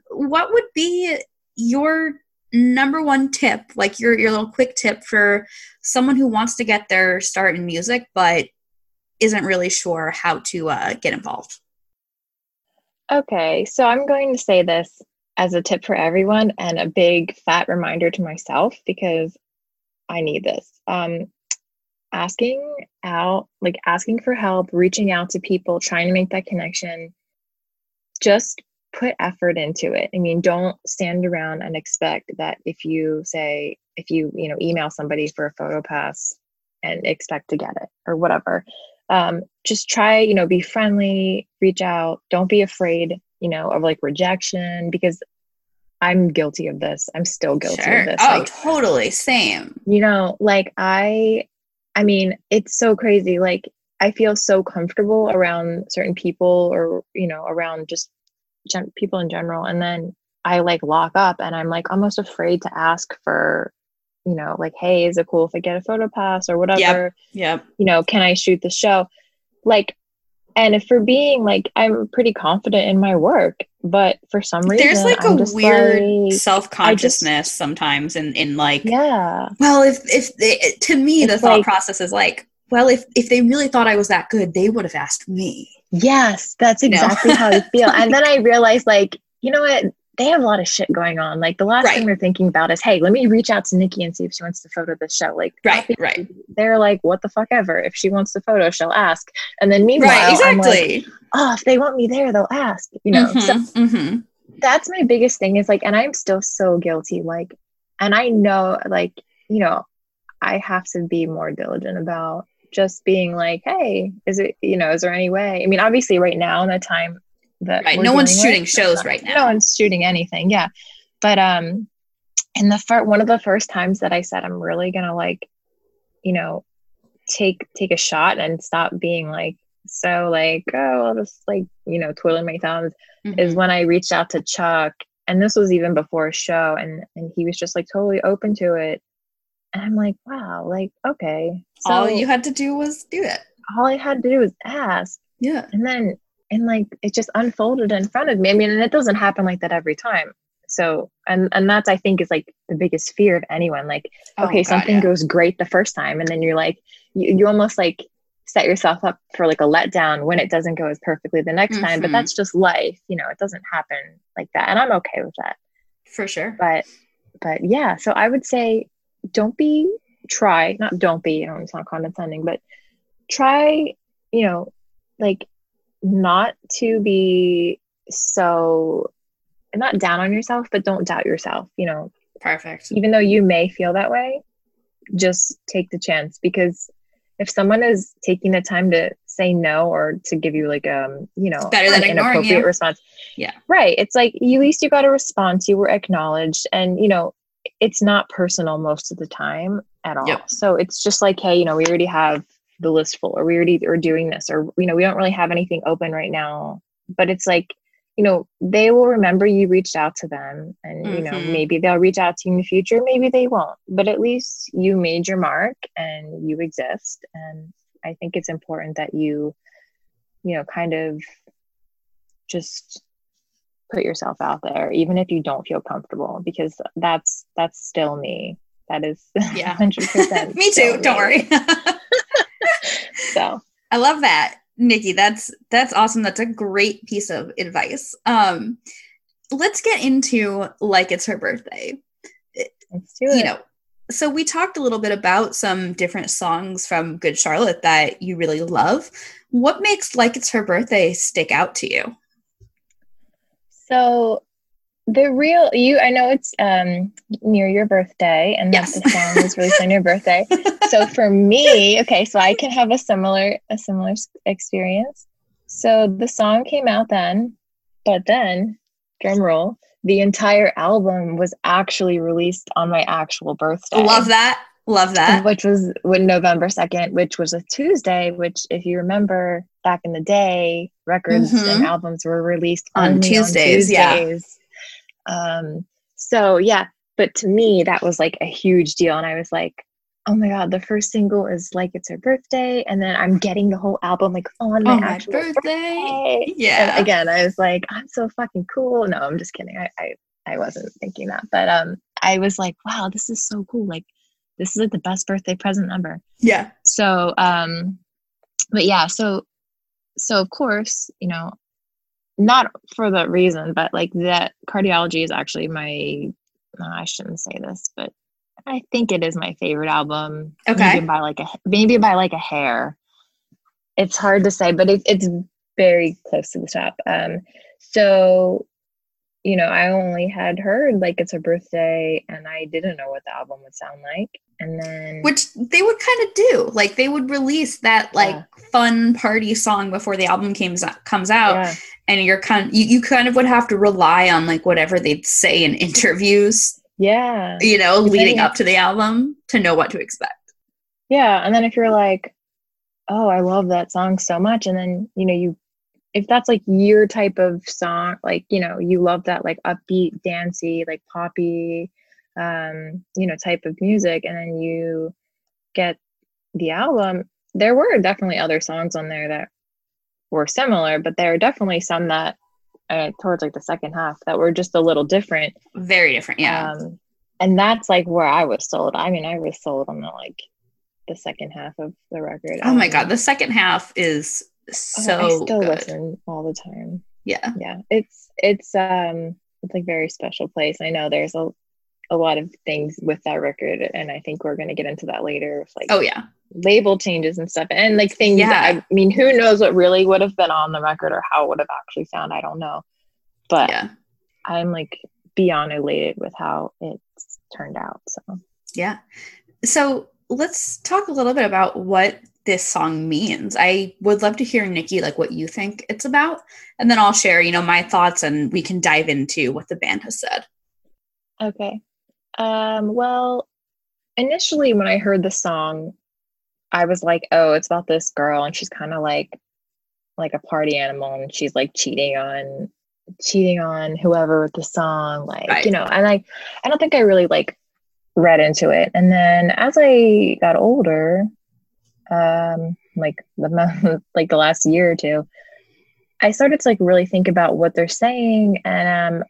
what would be your number one tip, like your your little quick tip for someone who wants to get their start in music but isn't really sure how to uh, get involved? Okay, so I'm going to say this as a tip for everyone and a big fat reminder to myself because I need this. Um, asking out, like asking for help, reaching out to people, trying to make that connection. Just put effort into it. I mean, don't stand around and expect that if you say, if you, you know, email somebody for a photo pass and expect to get it or whatever. Um, just try, you know, be friendly, reach out. Don't be afraid, you know, of like rejection because I'm guilty of this. I'm still guilty sure. of this. Oh, like, totally. Same. You know, like I, I mean, it's so crazy. Like I feel so comfortable around certain people or, you know, around just gen- people in general and then i like lock up and i'm like almost afraid to ask for you know like hey is it cool if i get a photo pass or whatever Yeah. yep. you know can i shoot the show like and if for being like i'm pretty confident in my work but for some reason there's like I'm a weird like, self-consciousness just, sometimes in in like yeah well if if they, to me it's the thought like, process is like well if if they really thought i was that good they would have asked me Yes, that's exactly no. how I feel. And then I realized, like, you know what? They have a lot of shit going on. Like the last right. thing they're thinking about is, hey, let me reach out to Nikki and see if she wants to photo this show. Like, right, right. They're like, what the fuck ever. If she wants to photo, she'll ask. And then meanwhile, right, exactly. Like, oh, if they want me there, they'll ask. You know. Mm-hmm, so mm-hmm. that's my biggest thing. Is like, and I'm still so guilty. Like, and I know, like, you know, I have to be more diligent about just being like, hey, is it, you know, is there any way? I mean, obviously, right now in the time that right. no one's shooting shows right now. No one's shooting anything. Yeah. But, um, in the first, one of the first times that I said, I'm really to like, you know, take, take a shot and stop being like, so like, oh, I'll just like, you know, twiddling my thumbs mm-hmm. is when I reached out to Chuck and this was even before a show and and he was just like totally open to it and I'm like, wow, like, okay. So all you had to do was do it. All I had to do was ask. Yeah. And then, and like, it just unfolded in front of me. I mean, and it doesn't happen like that every time. So, and, and that's, I think, is like the biggest fear of anyone. Like, oh, okay, God, something yeah. goes great the first time. And then you're like, you, you almost like set yourself up for like a letdown when it doesn't go as perfectly the next mm-hmm. time. But mm-hmm. that's just life. You know, it doesn't happen like that. And I'm okay with that. For sure. But but yeah, so I would say don't be try, not don't be, I don't it's not condescending, but try, you know, like not to be so not down on yourself, but don't doubt yourself, you know. Perfect. Even though you may feel that way, just take the chance because if someone is taking the time to say no or to give you like um you know better than an inappropriate you. response Yeah. right it's like at least you got a response you were acknowledged and you know it's not personal most of the time at all Yep. so it's just like hey you know we already have the list full or we already are doing this or you know we don't really have anything open right now but it's like you know they will remember you reached out to them and you know Mhm. maybe they'll reach out to you in the future maybe they won't but at least you made your mark and you exist and i think it's important that you you know kind of just put yourself out there even if you don't feel comfortable because that's that's still me that is Yeah. 100% Me too. Don't worry. I love that, Nikki. That's that's awesome. That's a great piece of advice. Um, let's get into like it's her birthday. let's do it You know, so we talked a little bit about some different songs from Good Charlotte that you really love. What makes like it's her birthday stick out to you? So the real you I know it's um near your birthday and Yes. that the song was released on your birthday. So for me, okay, so I can have a similar a similar experience. So the song came out then, but then drum roll, the entire album was actually released on my actual birthday. Love that. Love that. Which was when November 2nd, which was a Tuesday, which if you remember back in the day, records Mhm. and albums were released On only Tuesdays, yeah. Um so yeah, but to me that was like a huge deal and I was like, "Oh my god, the first single is like it's her birthday and then I'm getting the whole album like on my Oh, my actual birthday. birthday." Yeah. And again, I was like, I'm so fucking cool. No, I'm just kidding. I, I, I wasn't thinking that. But um I was like, wow, this is so cool. Like this is like the best birthday present ever. Yeah. So um but yeah, so so of course, you know, not for the reason, but like that cardiology is actually my no, I shouldn't say this, but I think it is my favorite album. Okay. Maybe by like a maybe by like a hair. It's hard to say, but it, it's very close to the top. Um, so you know, I only had heard like it's her birthday, and I didn't know what the album would sound like. And then, Which they would kind of do. Like they would release that like Yeah. fun party song before the album comes comes out. yeah, and you're kind you, you kind of would have to rely on like whatever they'd say in interviews yeah, you know Depending leading up to the album to know what to expect yeah. And then if you're like, oh, I love that song so much, and then you know you. If that's like your type of song, like you know, you love that like upbeat, dancey, like poppy, um, you know, type of music, and then you get the album, there were definitely other songs on there that were similar, but there are definitely some that uh, towards like the second half that were just a little different. very different yeah Um, and that's like where I was sold. I mean, I was sold on the like the second half of the record. oh my Um, god the second half is oh, so I still good listen all the time. yeah Yeah, it's it's um it's like very special place. I know there's a a lot of things with that record, and I think we're gonna get into that later. With like oh yeah. label changes and stuff and like things Yeah. that I mean who knows what really would have been on the record or how it would have actually sound I don't know. But yeah. I'm like beyond elated with how it's turned out so. Yeah. So let's talk a little bit about what this song means. I would love to hear nikki like what you think it's about and then i'll share you know my thoughts and we can dive into what the band has said. Okay um well initially when I heard the song I was like oh it's about this girl and she's kind of like like a party animal and she's like cheating on cheating on whoever with the song like Right. you know and I I don't think I really like read into it and then as I got older um like the like the last year or two I started to like really think about what they're saying and um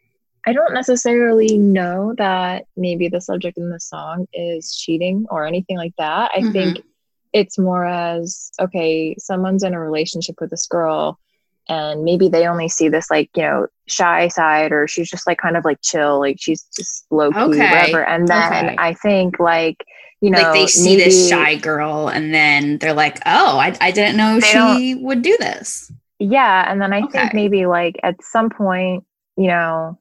I don't necessarily know that maybe the subject in the song is cheating or anything like that. I Mhm. think it's more as okay, someone's in a relationship with this girl and maybe they only see this like, you know, shy side or she's just like kind of like chill like she's just low key Okay. whatever and then Okay. i think like you know like they see maybe, this shy girl and then they're like, "Oh, I, I didn't know she would do this." yeah and then i Okay. think maybe like at some point you know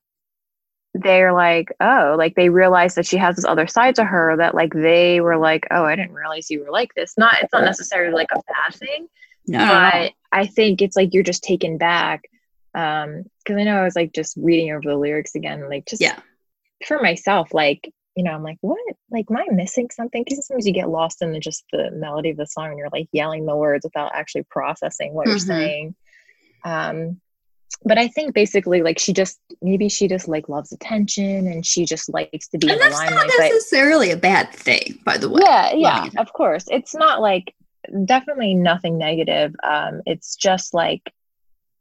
they're like oh like they realize that she has this other side to her that like they were like oh i didn't realize you were like this not it's not necessarily like a bad thing No, but I think it's like you're just taken back. Um, because I know I was like just reading over the lyrics again, like just Yeah. for myself, like, you know, I'm like, what? Like, am I missing something? Because sometimes you get lost in the, just the melody of the song and you're like yelling the words without actually processing what Mhm. you're saying. Um, but I think basically like she just maybe she just like loves attention and she just likes to be and that's not limelight. But necessarily a bad thing, by the way. yeah yeah of course it's not like definitely nothing negative um it's just like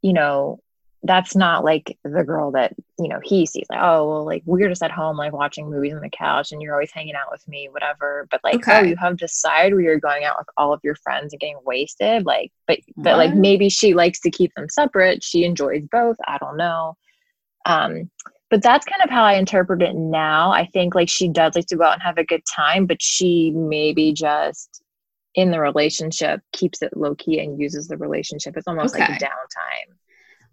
you know that's not like the girl that you know he sees like oh well like we're just at home like watching movies on the couch and you're always hanging out with me whatever but like oh you have this side where you're going out with all of your friends and getting wasted like but but like maybe she likes to keep them separate she enjoys both i don't know um but that's kind of how I interpret it now. I think like she does like to go out and have a good time, but she maybe just in the relationship keeps it low key and uses the relationship. It's almost like Okay. a downtime,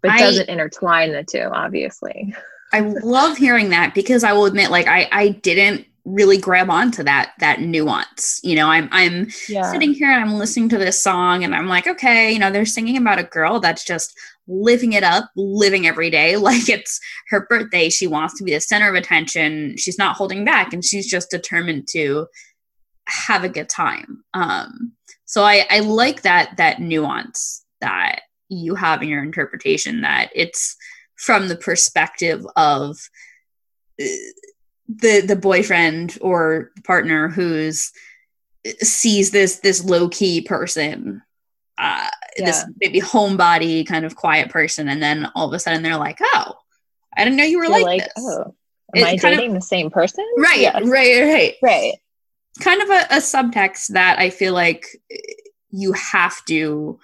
but I- doesn't intertwine the two, obviously. I love hearing that because I will admit, like, I I didn't really grab onto that that nuance. You know, I'm I'm Yeah. sitting here and I'm listening to this song and I'm like, okay, you know, they're singing about a girl that's just living it up, living every day like it's her birthday. She wants to be the center of attention. She's not holding back and she's just determined to have a good time. Um so I I like that that nuance that you have in your interpretation that it's from the perspective of uh, the the boyfriend or partner who's sees this this low key person, uh, this maybe homebody kind of quiet person, and then all of a sudden they're like, "Oh, I didn't know you were You're like, like, this." oh, It am I kind of- dating the same person? Right, Yes. right, right. Right. Kind of a, a subtext that I feel like you have to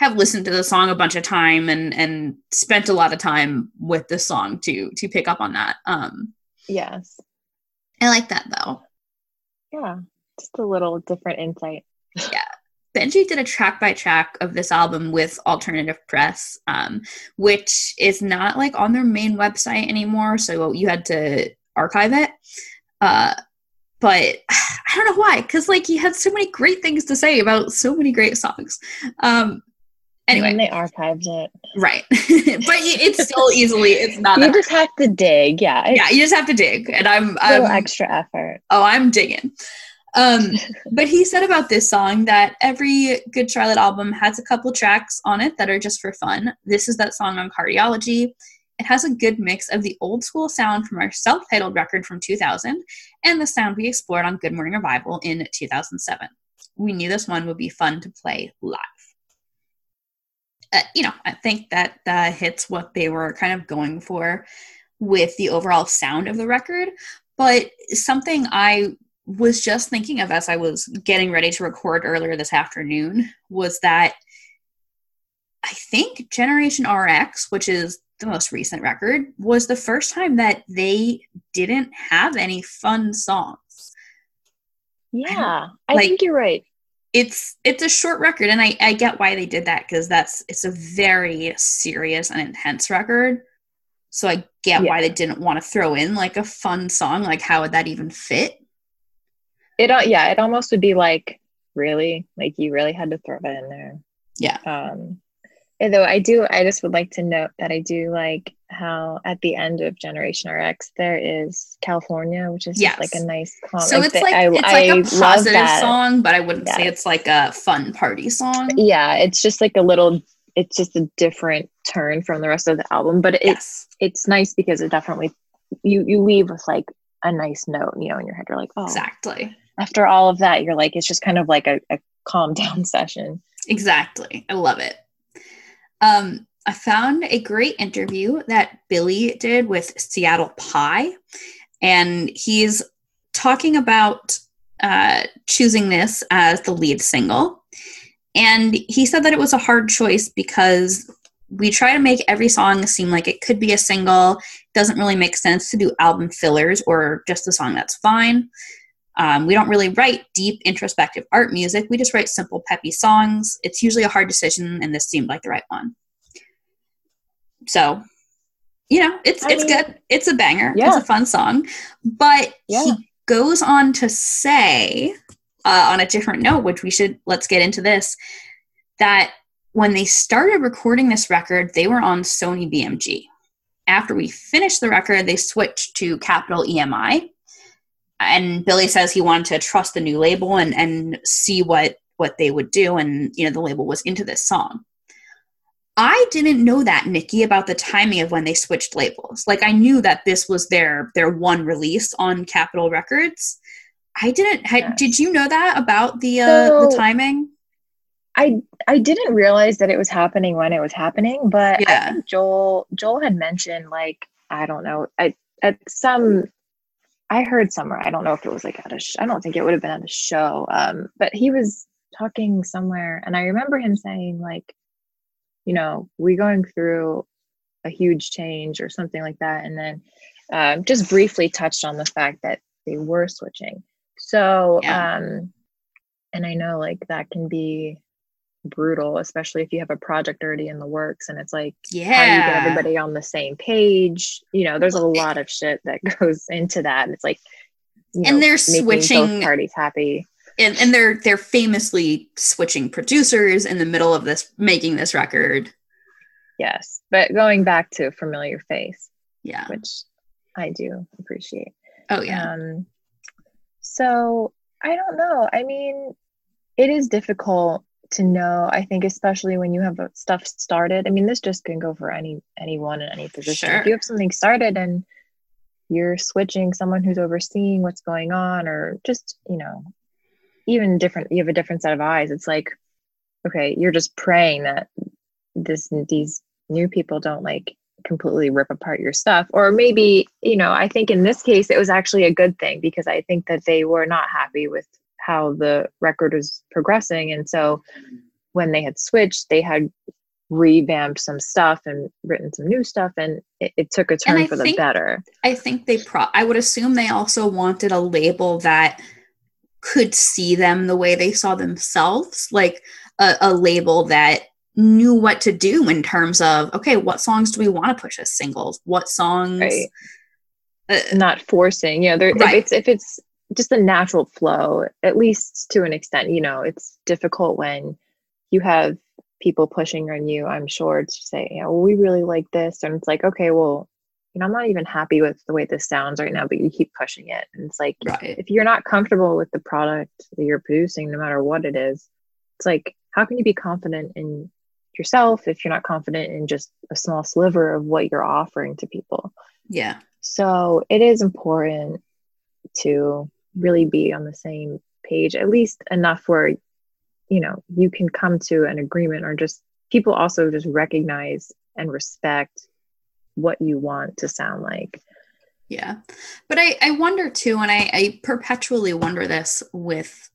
have listened to the song a bunch of time and and spent a lot of time with the song to to pick up on that. Um, Yes. I like that though. Yeah. Just a little different insight. Yeah. Benji did a track by track of this album with Alternative Press, um, which is not like on their main website anymore. So you had to archive it. Uh, but I don't know why, because like he had so many great things to say about so many great songs. Um, And they archived it. right, but it's still easily it's not. You just have to dig. Yeah. yeah, you just have to dig, and I'm A little I'm extra effort. Oh, I'm digging. Um, but he said about this song that every Good Charlotte album has a couple tracks on it that are just for fun. This is that song on Cardiology. It has a good mix of the old school sound from our self titled record from 2000 and the sound we explored on Good Morning Revival in 2007. We knew this one would be fun to play live. Uh, you know, I think that uh, hits what they were kind of going for with the overall sound of the record. But something I was just thinking of as I was getting ready to record earlier this afternoon was that I think Generation RX, which is the most recent record, was the first time that they didn't have any fun songs. Yeah. I like- think you're right. It's it's a short record and I, I get why they did that because that's it's a very serious and intense record. So I get why they didn't want to throw in like a fun song. Like how would that even fit? It al- yeah, it almost would be like really like you really had to throw that in there. Yeah. Um though I do I just would like to note that I do like how at the end of Generation RX there is California, which is Yes. just like a nice com- So it's the- like I, it's I like a positive song, but I wouldn't say it's like a fun party song. Yeah, it's just like a little it's just a different turn from the rest of the album, but it's Yes. it's nice because it definitely you you leave with like a nice note, you know, in your head. You're like, oh, Exactly. after all of that, you're like, it's just kind of like a, a calm down session. Exactly. I love it. Um, I found a great interview that Billy did with Seattle P-I, and he's talking about uh, choosing this as the lead single. And he said that it was a hard choice because we try to make every song seem like it could be a single. It Doesn't really make sense to do album fillers or just a song that's fine. Um, we don't really write deep, introspective art music. We just write simple, peppy songs. It's usually a hard decision, and this seemed like the right one. So, you know, it's I it's mean, good. It's a banger. Yeah. It's a fun song. But yeah. he goes on to say, uh, on a different note, which we should let's get into this, that when they started recording this record, they were on Sony BMG. After we finished the record, they switched to Capitol EMI. And Billy says he wanted to trust the new label and, and see what, what they would do. And, you know, the label was into this song. I didn't know that, Nikki, about the timing of when they switched labels. Like I knew that this was their their one release on Capitol Records. I didn't. did you know that about the uh, so, the timing? I I didn't realize that it was happening when it was happening, but yeah. I think Joel Joel had mentioned like I don't know at at some I heard somewhere I don't know if it was like at a sh- I don't think it would have been at a show um but he was talking somewhere and I remember him saying like you know we going through a huge change or something like that and then um, just briefly touched on the fact that they were switching so yeah. um and I know like that can be brutal, especially if you have a project already in the works and it's like, yeah, how do you get everybody on the same page? You know, there's a lot of shit that goes into that. And it's like, and know, they're switching parties happy. And, and they're they're famously switching producers in the middle of this making this record. Yes, but going back to familiar face, yeah, which I do appreciate. Oh yeah. Um, so I don't know. I mean, it is difficult to know i think especially when you have stuff started i mean this just can go for any anyone in any position sure. if you have something started and you're switching someone who's overseeing what's going on or just you know even different you have a different set of eyes it's like okay you're just praying that this these new people don't like completely rip apart your stuff or maybe you know i think in this case it was actually a good thing because i think that they were not happy with how the record was progressing. And so when they had switched, they had revamped some stuff and written some new stuff and it, it took a turn for think, the better. I think they pro I would assume they also wanted a label that could see them the way they saw themselves, like a, a label that knew what to do in terms of okay, what songs do we want to push as singles? What songs right. uh, not forcing, you know, there, right. if it's if it's just the natural flow, at least to an extent. You know, it's difficult when you have people pushing on you, I'm sure, to say, you know, well, we really like this. And it's like, okay, well, you know, I'm not even happy with the way this sounds right now, but you keep pushing it. And it's like, right. if you're not comfortable with the product that you're producing, no matter what it is, it's like, how can you be confident in yourself if you're not confident in just a small sliver of what you're offering to people? Yeah. So it is important to really be on the same page, at least enough where, you know, you can come to an agreement or just people also just recognize and respect what you want to sound like. Yeah. But I, I wonder too, and I, I perpetually wonder this with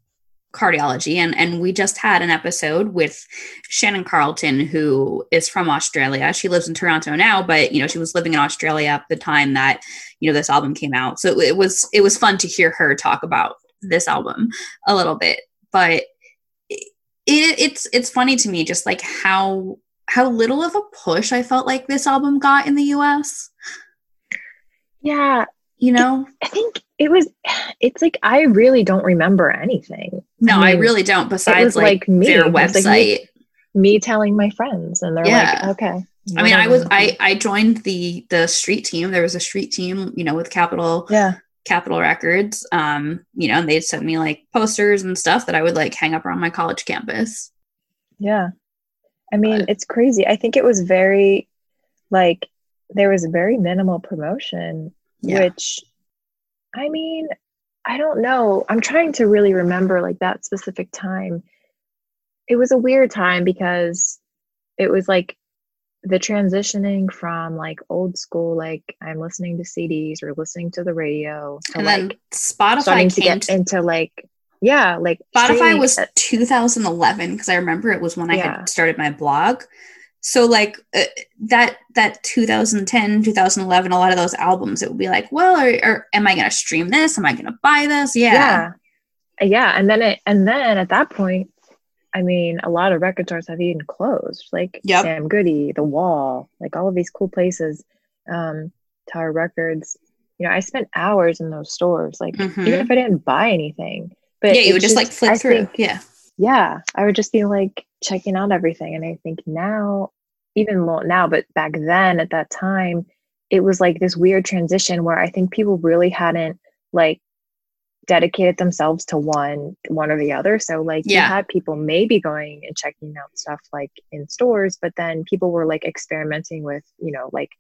cardiology and and we just had an episode with Shannon Carlton who is from Australia. She lives in Toronto now, but you know, she was living in Australia at the time that, you know, this album came out. So it was it was fun to hear her talk about this album a little bit. But it, it's it's funny to me just like how how little of a push I felt like this album got in the US. Yeah, you know? I think it was it's like I really don't remember anything. No, I, mean, I really don't. Besides like, like me, their website. Like me, me, telling my friends and they're yeah. like, okay. I mean, I was I I joined the the street team. There was a street team, you know, with Capitol, yeah. Capitol Records. Um, you know, and they'd send me like posters and stuff that I would like hang up around my college campus. Yeah. I mean, but, it's crazy. I think it was very like there was very minimal promotion, yeah. which I mean, I don't know. I'm trying to really remember like that specific time. It was a weird time because it was like the transitioning from like old school, like I'm listening to CDs or listening to the radio to and like Spotify starting to get into like yeah, like Spotify was 2011 because I remember it was when I had started my blog. So like uh, that that 2010 2011 a lot of those albums it would be like well or, or am i going to stream this? Am i going to buy this? Yeah. Yeah. Yeah and then it and then at that point i mean a lot of record stores have even closed like Yep. sam goody the wall like all of these cool places um tower records. You know i spent hours in those stores like Mhm. even if i didn't buy anything but yeah you would just, like flip I through. think- yeah yeah i would just be like checking out everything and i think now even more now but back then at that time it was like this weird transition where i think people really hadn't like dedicated themselves to one one or the other so like Yeah. you had people maybe going and checking out stuff like in stores but then people were like experimenting with you know like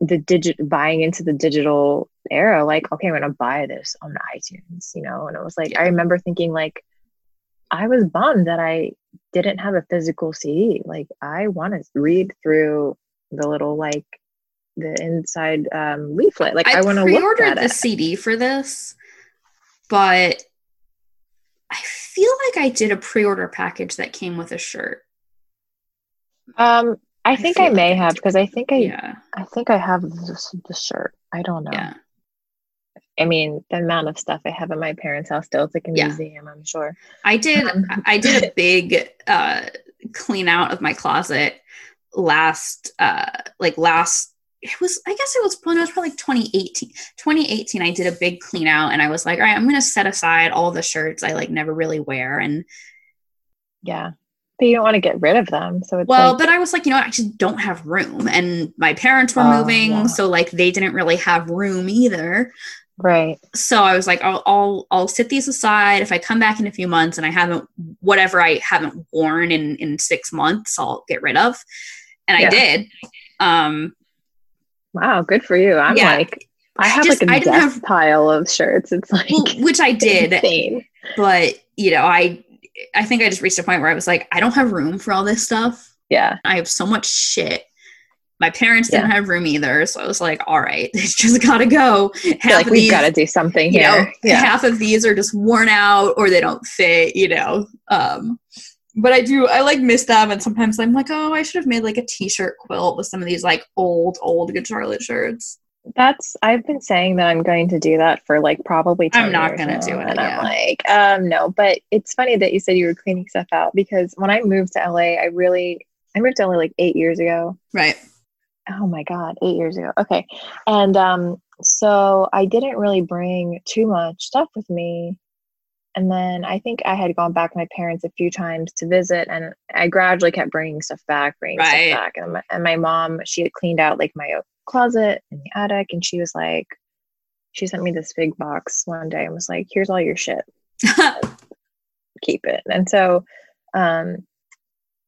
the digit buying into the digital era like okay i'm gonna buy this on itunes you know and it was like Yeah. i remember thinking like i was bummed that i didn't have a physical cd like i want to read through the little like the inside um leaflet. Like i, I, want to look pre-ordered the it. CD for this, but I feel like I did a pre-order package that came with a shirt. um i I think i may I have because i think i Yeah, i think i have this, the shirt. I don't know. Yeah. I mean the amount of stuff i have at my parents house still it's like a Yeah. museum i'm sure I did. Um, I did a big uh, clean out of my closet last, uh, like last. It was. I guess it was when it was probably like 2018. 2018. I did a big clean out, and I was like, all right, I'm gonna set aside all the shirts I like never really wear, and yeah but you don't want to get rid of them so it's Well, like, but I was like, you know, I just don't have room. And my parents were Oh, moving, yeah. so like they didn't really have room either. Right So I was like, I'll, I'll I'll sit these aside. If I come back in a few months and I haven't whatever I haven't worn in in six months, I'll get rid of. And Yeah. I did. Um, wow good for you i'm Yeah. like i have Just- like a I death have- pile of shirts it's like well, which I did, insane. but you know, I I think I just reached a point where I was like, I don't have room for all this stuff. yeah I have so much shit. My parents didn't have room either, so I was like, "All right, it's just gotta go." Half like we've got to do something you know, here yeah half of these are just worn out or they don't fit, you know. Um, but I do, I like miss them, and sometimes I'm like, "Oh, I should have made like a T-shirt quilt with some of these like old, old Good Charlotte shirts." That's I've been saying that I'm going to do that for like probably 10 I'm not gonna do it, And yeah. I'm like, um no, but it's funny that you said you were cleaning stuff out because when I moved to LA, I really I moved to LA like 8 years ago. Right. Oh my god, 8 years ago. Okay. And um so I didn't really bring too much stuff with me. And then I think I had gone back to my parents a few times to visit and I gradually kept bringing stuff back, bringing Right. stuff back. And my, and my mom, she had cleaned out like my closet in the attic and she was like she sent me this big box one day and was like here's all your shit keep it and so um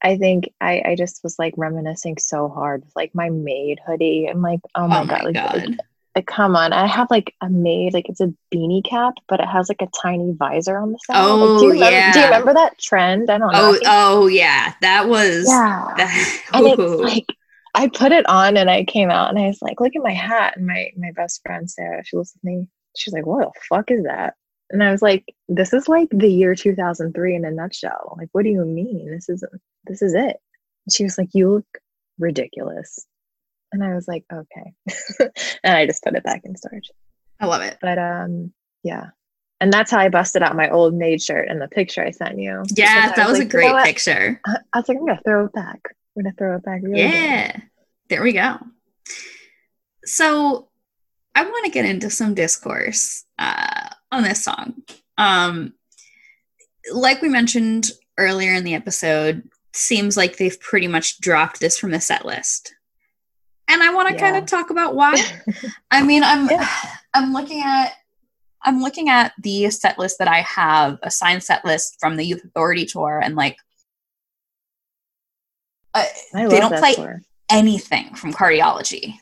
i think i i just was like reminiscing so hard like my MADE hoodie i'm like oh my oh god, my like, god. like, like, come on i have like a MADE like it's a beanie cap but it has like a tiny visor on the side Like, Oh, do you remember, do you remember that trend i don't know oh, oh yeah, that was. yeah That, and it's like I put it on and I came out and I was like, look at my hat. And my my best friend Sarah, she was with me. She's like, what the fuck is that? And I was like, this is like the year 2003 in a nutshell. Like, what do you mean? This is this is it. And she was like, you look ridiculous. And I was like, okay. and I just put it back in storage. I love it. But um, yeah. And that's how I busted out my old MADE shirt in the picture I sent you. Yeah, that was a like, you know great picture. I was like, I'm gonna throw it back. I'm gonna throw it back. Really good. Yeah, there we go. So, I want to get into some discourse uh, on this song. Um, like we mentioned earlier in the episode, seems like they've pretty much dropped this from the set list, and I want to kind of talk about why. I mean, I'm Yeah. I'm looking at I'm looking at the set list that I have, a signed set list from the Youth Authority tour, and like. Uh, They don't play- tour. anything from cardiology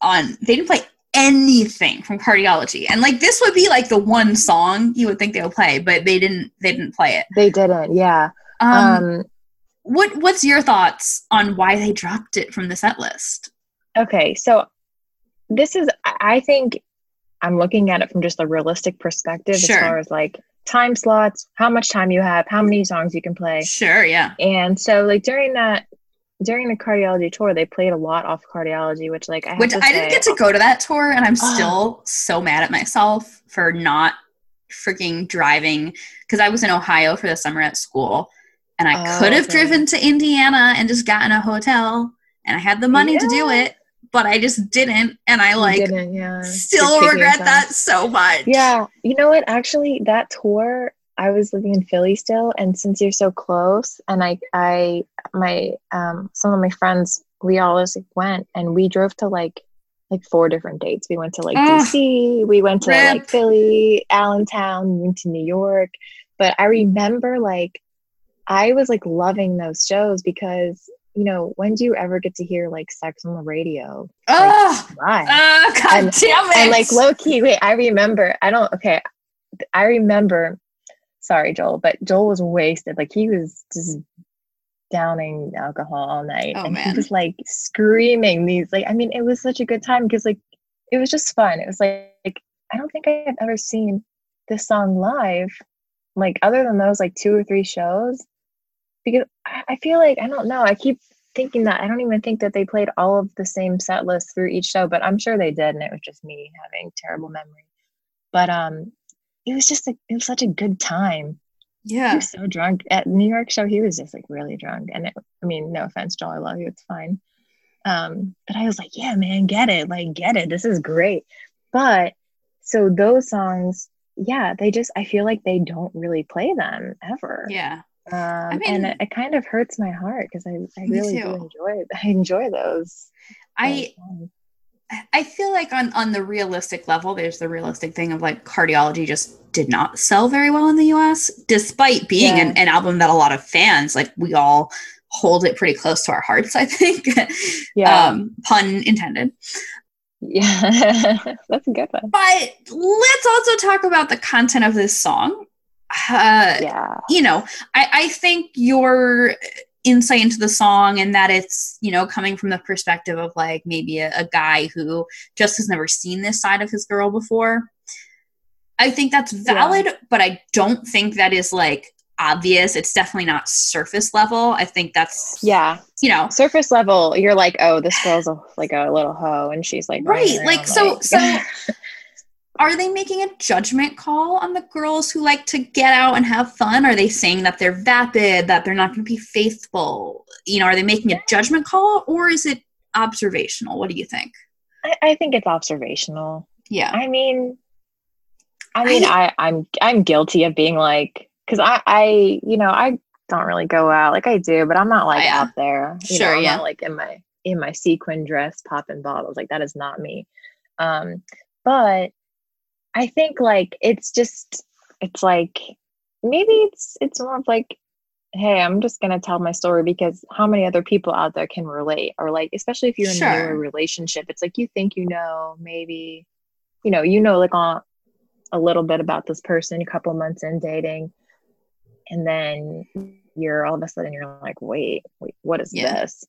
on they didn't play anything from cardiology and like this would be like the one song you would think they would play but they didn't they didn't play it They didn't. Yeah. um, Um, what what's your thoughts on why they dropped it from the set list okay. So this is, I think I'm looking at it from just a realistic perspective Sure. as far as like time slots, how much time you have, how many songs you can play. sure yeah And so, like, during that during the cardiology tour, they played a lot off cardiology, which like I which I didn't get to go to that tour, and I'm still so mad at myself for not freaking driving because I was in Ohio for the summer at school, and I oh, could have okay. driven to Indiana and just gotten a hotel, and I had the money yeah. to do it, but I just didn't, and I like yeah. still regret that so much. Yeah, you know what? Actually, that tour I was living in Philly still, and since you're so close, and I, I, my, um, some of my friends, we all just went, and we drove to like, like four different dates. We went to like DC, we went to rip. like Philly, Allentown, we went to New York. But I remember like, I was like loving those shows because you know, when do you ever get to hear like sex on the radio? Oh, like, oh God and, damn it. And like low key, wait, I remember, I don't, okay, I remember sorry, Joel, but Joel was wasted. Like he was just downing alcohol all night. Oh, and man. he was like screaming these like I mean, it was such a good time because like it was just fun. It was like, like I don't think I have ever seen this song live, like other than those like two or three shows. Because I feel like I don't know. I keep thinking that I don't even think that they played all of the same set list through each show, but I'm sure they did, and it was just me having terrible memory. But um, it was just like it was such a good time. Yeah. He was so drunk at New York show. He was just like really drunk. And it, I mean, no offense, Joel, I love you. It's fine. Um, but I was like, yeah, man, get it. Like, get it. This is great. But so those songs, yeah, they just, I feel like they don't really play them ever. Yeah. Um, I mean, and it, it, kind of hurts my heart because I, I really too. do enjoy. I enjoy those. I, I feel like on on the realistic level, there's the realistic thing of like cardiology just did not sell very well in the US, despite being yeah. an, an, album that a lot of fans like we all hold it pretty close to our hearts, I think. Yeah. um, pun intended. Yeah, that's a good one. But let's also talk about the content of this song. Uh, yeah. You know, I, I think your insight into the song and that it's you know coming from the perspective of like maybe a, a, guy who just has never seen this side of his girl before. I think that's valid yeah. but i don't think that is like obvious. It's definitely not surface level. I think that's yeah. you know. Surface level you're like oh this girl's a, like a little hoe and she's like right like so like- so are they making a judgment call on the girls who like to get out and have fun? Are they saying that they're vapid, that they're not going to be faithful? You know, are they making a judgment call or is it observational? What do you think? I, I think it's observational. Yeah. I mean, I mean, I, I I'm I'm guilty of being like, because I I you know I don't really go out like I do, but I'm not like oh, yeah. out there. You sure, know, yeah. like in my in my sequin dress popping bottles. Like that is not me. Um, but I think like it's just it's like maybe it's it's more of like hey i'm just going to tell my story because how many other people out there can relate or like especially if you're in sure. a relationship it's like you think you know maybe you know you know like on a little bit about this person a couple months in dating and then you're all of a sudden you're like wait wait what is yeah. this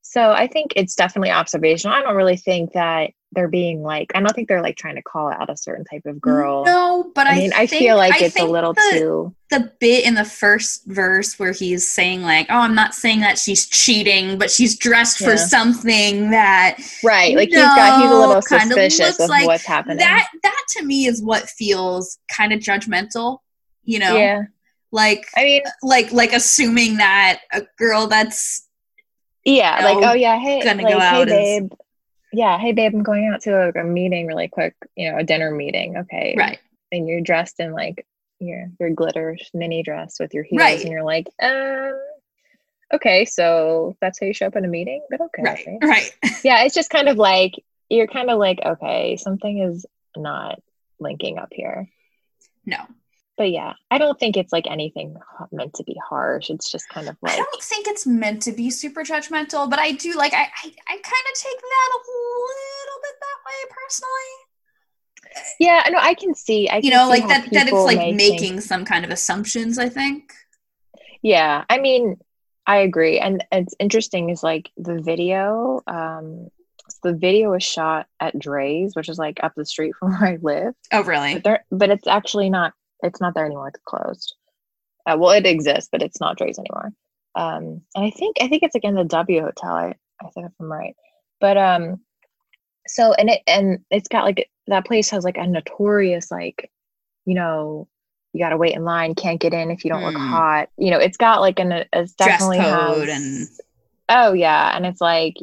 so i think it's definitely observational i don't really think that they're being like I don't think they're like trying to call out a certain type of girl. No, but I, I mean I feel like I it's a little the, too the bit in the first verse where he's saying like, "Oh, I'm not saying that she's cheating, but she's dressed yeah. for something that right." Like he's got he's a little suspicious of, like what's happening. That that to me is what feels kind of judgmental. You know? Yeah. Like I mean, like like assuming that a girl that's yeah, you know, like oh yeah, hey, gonna like, go out hey babe, yeah, hey babe, I'm going out to a, a, meeting really quick, you know, a dinner meeting. Okay. Right. And you're dressed in like your your glitter mini dress with your heels right. and you're like, um okay, so that's how you show up in a meeting, but okay. Right. Right. yeah, it's just kind of like you're kind of like, okay, something is not linking up here. No but yeah, I don't think it's like anything meant to be harsh. It's just kind of like I don't think it's meant to be super judgmental, but I do like I I, I kind of take that a little bit that way personally. Yeah, no, I can see. I can you know, like that that it's like making, making some kind of assumptions. I think. Yeah, I mean, I agree, and it's interesting is like the video. Um, so the video was shot at Drai's, which is like up the street from where I live. Oh, really? But, but it's actually not it's not there anymore. It's closed. Uh, well, it exists, but it's not Drai's anymore. Um, and I think I think it's again the W Hotel. I, I think if I'm right. But um, so and it and it's got like that place has like a notorious like, you know, you got to wait in line, can't get in if you don't look Hmm. hot. You know, it's got like an it's Dress definitely code has- and oh yeah, and it's like,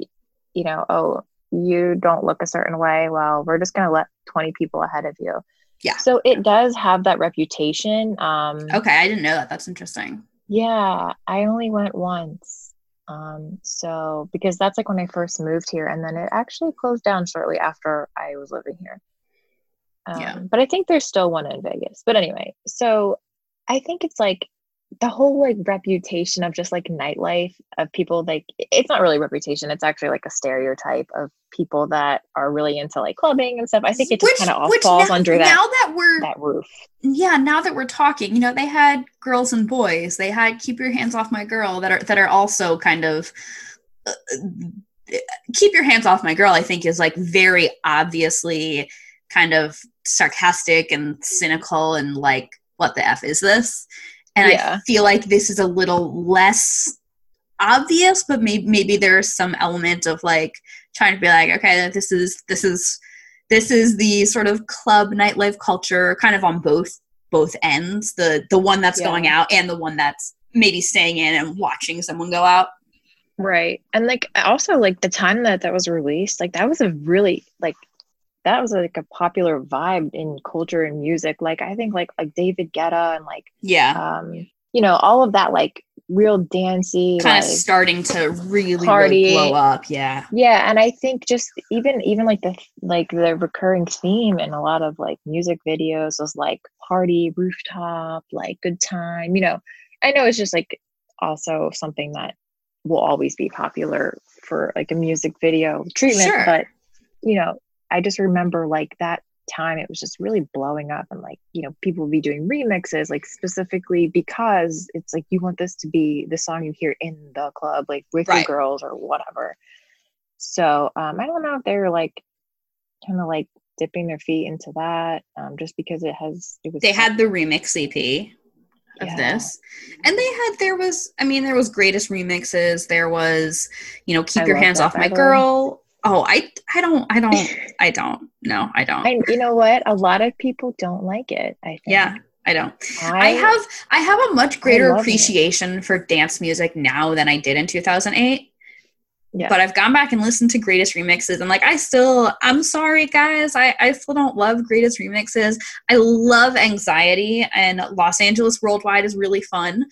you know, oh you don't look a certain way. Well, we're just gonna let twenty people ahead of you. Yeah. So it does have that reputation. Um, okay, I didn't know that. That's interesting. yeah, I only went once. Um, so because that's like when I first moved here, and then it actually closed down shortly after I was living here. Um, Yeah. But I think there's still one in Vegas. But anyway, so I think it's like the whole like reputation of just like nightlife of people like it's not really reputation it's actually like a stereotype of people that are really into like clubbing and stuff i think it just kind of all falls now, under that now that we're that roof. Yeah now that we're talking you know they had girls and boys they had keep your hands off my girl that are that are also kind of uh, keep your hands off my girl i think is like very obviously kind of sarcastic and cynical and like what the f is this and Yeah. i feel like this is a little less obvious but maybe maybe there's some element of like trying to be like okay this is this is this is the sort of club nightlife culture kind of on both both ends the the one that's Yeah. going out and the one that's maybe staying in and watching someone go out right and like also like the time that that was released like that was a really like that was like a popular vibe in culture and music like i think like like david guetta and like yeah um you know all of that like real dancey kind like, of starting to really, Party. really blow up yeah yeah and i think just even even like the like the recurring theme in a lot of like music videos was like party rooftop like good time you know i know it's just like also something that will always be popular for like a music video treatment Sure. but you know i just remember like that time it was just really blowing up and like you know people would be doing remixes like specifically because it's like you want this to be the song you hear in the club like with Right. your girls or whatever so um i don't know if they're like kind of like dipping their feet into that um just because it has it was they had the remix ep of Yeah. this and they had there was i mean there was greatest remixes there was you know keep I your hands off my girl oh i i don't i don't i don't no i don't I, you know what a lot of people don't like it i think yeah i don't i, I have I have a much greater love it. appreciation for dance music now than I did in 2008. Yeah. But I've gone back and listened to greatest remixes and like I still I'm sorry guys, I I still don't love greatest remixes. I love anxiety and Los Angeles Worldwide is really fun.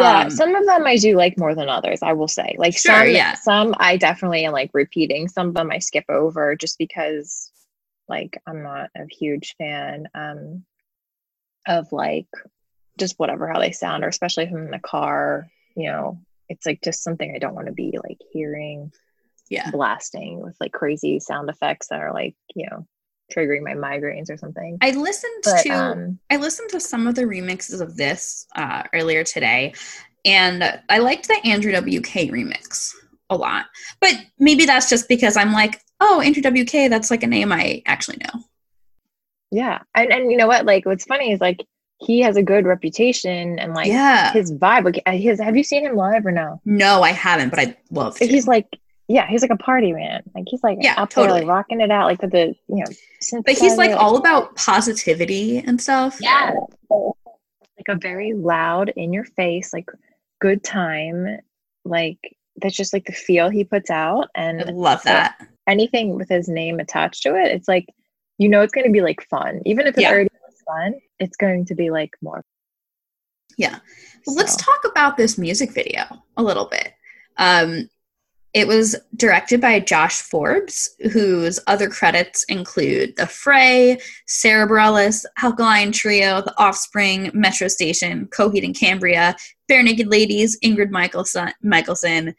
Yeah um, some of them i do like more than others i will say like Sure, some yeah. some i definitely am like repeating some of them i skip over just because like i'm not a huge fan um of like just whatever how they sound or especially if i'm in the car you know it's like just something i don't want to be like hearing Yeah. blasting with like crazy sound effects that are like you know triggering my migraines or something. I listened but to um I listened to some of the remixes of this uh, earlier today, and I liked the Andrew WK remix a lot. But maybe that's just because I'm like, oh, Andrew WK, that's like a name I actually know. yeah and, and you know what? Like what's funny is like he has a good reputation and like yeah. his vibe. Like uh, his have you seen him live or no? No, I haven't, but I'd love he's like yeah he's like a party man like he's like Yeah, up there totally. like rocking it out like with the you know but he's like all about positivity and stuff. yeah like a very loud in your face like good time like that's just like the feel he puts out I and love that. anything with his name attached to it it's like you know it's going to be like fun even if it's Yeah. already fun it's going to be like more Yeah. Well, let's talk about this music video a little bit. Um, it was directed by Josh Forbes, whose other credits include The Fray, Sara Bareilles, Alkaline Trio, The Offspring, Metro Station, Coheed and Cambria, Barenaked Ladies, Ingrid Michaelson. Michelson.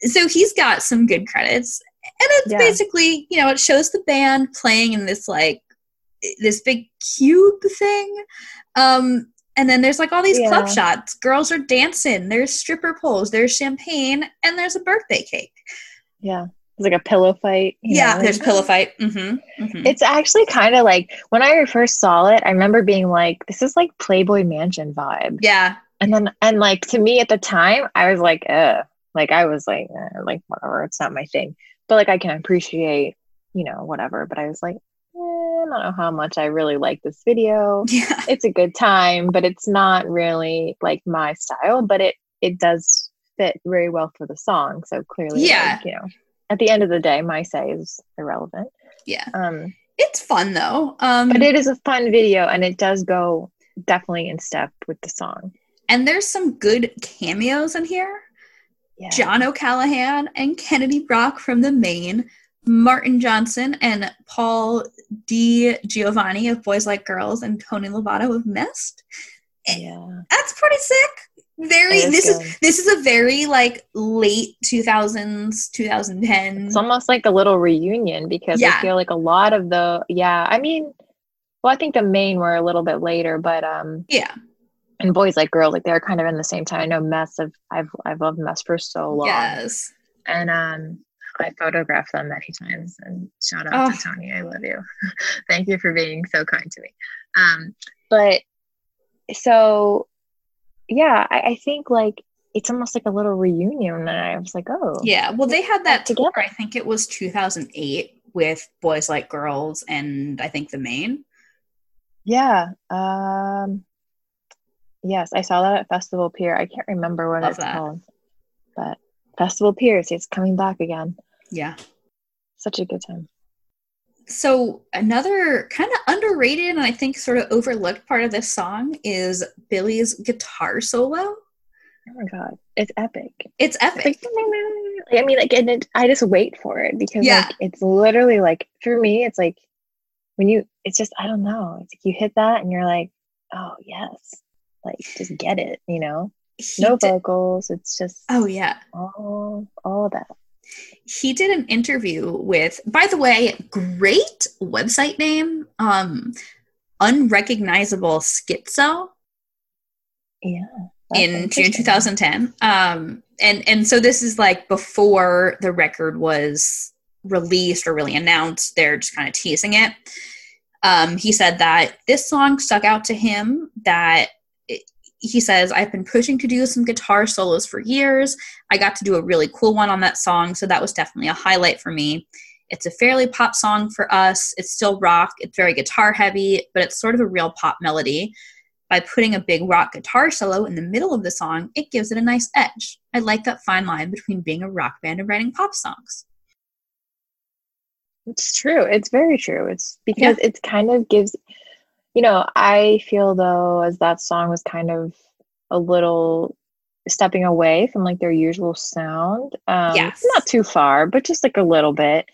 So he's got some good credits. And it's Yeah. basically, you know, it shows the band playing in this like this big cube thing. Um, and then there's like all these club shots. Girls are dancing. There's stripper poles. There's champagne, and there's a birthday cake. yeah it's like a pillow fight yeah, know? there's a pillow fight. Mm-hmm. hmm It's actually kind of like when I first saw it, I remember being like, this is like Playboy Mansion vibe. yeah, and then and like to me at the time i was like uh like i was like eh, like whatever it's not my thing but like i can appreciate you know whatever but i was like don't know how much i really like this video Yeah. it's a good time but it's not really like my style but it it does fit very well for the song so clearly Yeah. like, you know at the end of the day my say is irrelevant Yeah. um It's fun though. Um but it is a fun video and it does go definitely in step with the song and there's some good cameos in here. yeah John O'Callaghan and Kennedy Brock from the Maine, Martin Johnson and Paul D. Giovanni of Boys Like Girls, and Tony Lovato of Mest. yeah That's pretty sick. Very is this is this is a very like late 2000s, 2010. it's almost like a little reunion because Yeah. I feel like a lot of the yeah, I mean, well, I think the Maine were a little bit later, but um, yeah. and boys like girls like they're kind of in the same time. I know Mest of I've I've loved Mest for so long, Yes. and um, I photographed them many times. And shout out Oh. to Tony, I love you. Thank you for being so kind to me. Um, but so yeah, I, I think like it's almost like a little reunion, and I was like, oh Yeah. Well, they had that Back tour. together. I think it was 2008 with Boys Like Girls and I think the Maine. Yeah. Um yes, I saw that at Festival Pier. I can't remember what Love it's that. called. But Festival Piers, it's coming back again. Yeah. Such a good time. So another kind of underrated and I think sort of overlooked part of this song is Billy's guitar solo. Oh my god. It's epic. It's It's epic. like I mean like and it, I just wait for it because Yeah. like it's literally like for me it's like when you it's just I don't know. It's like you hit that and you're like, oh yes. Like just get it, you know? He No did- vocals. It's just oh yeah. all all that. He did an interview with by the way, great website name. Um unrecognizable schizo Yeah. in June 2010. Um, and and so this is like before the record was released or really announced. They're just kind of teasing it. Um, he said that this song stuck out to him. That he says, "I've been pushing to do some guitar solos for years. I got to do a really cool one on that song, so that was definitely a highlight for me." It's a fairly pop song for us. It's still rock. It's very guitar heavy, but it's sort of a real pop melody by putting a big rock guitar solo in the middle of the song, it gives it a nice edge. I like that fine line between being a rock band and writing pop songs. It's true. It's very true. It's because it kind of gives, you know, I feel though as that song was kind of a little stepping away from like their usual sound. Um, Yes. Not too far, but just like a little bit.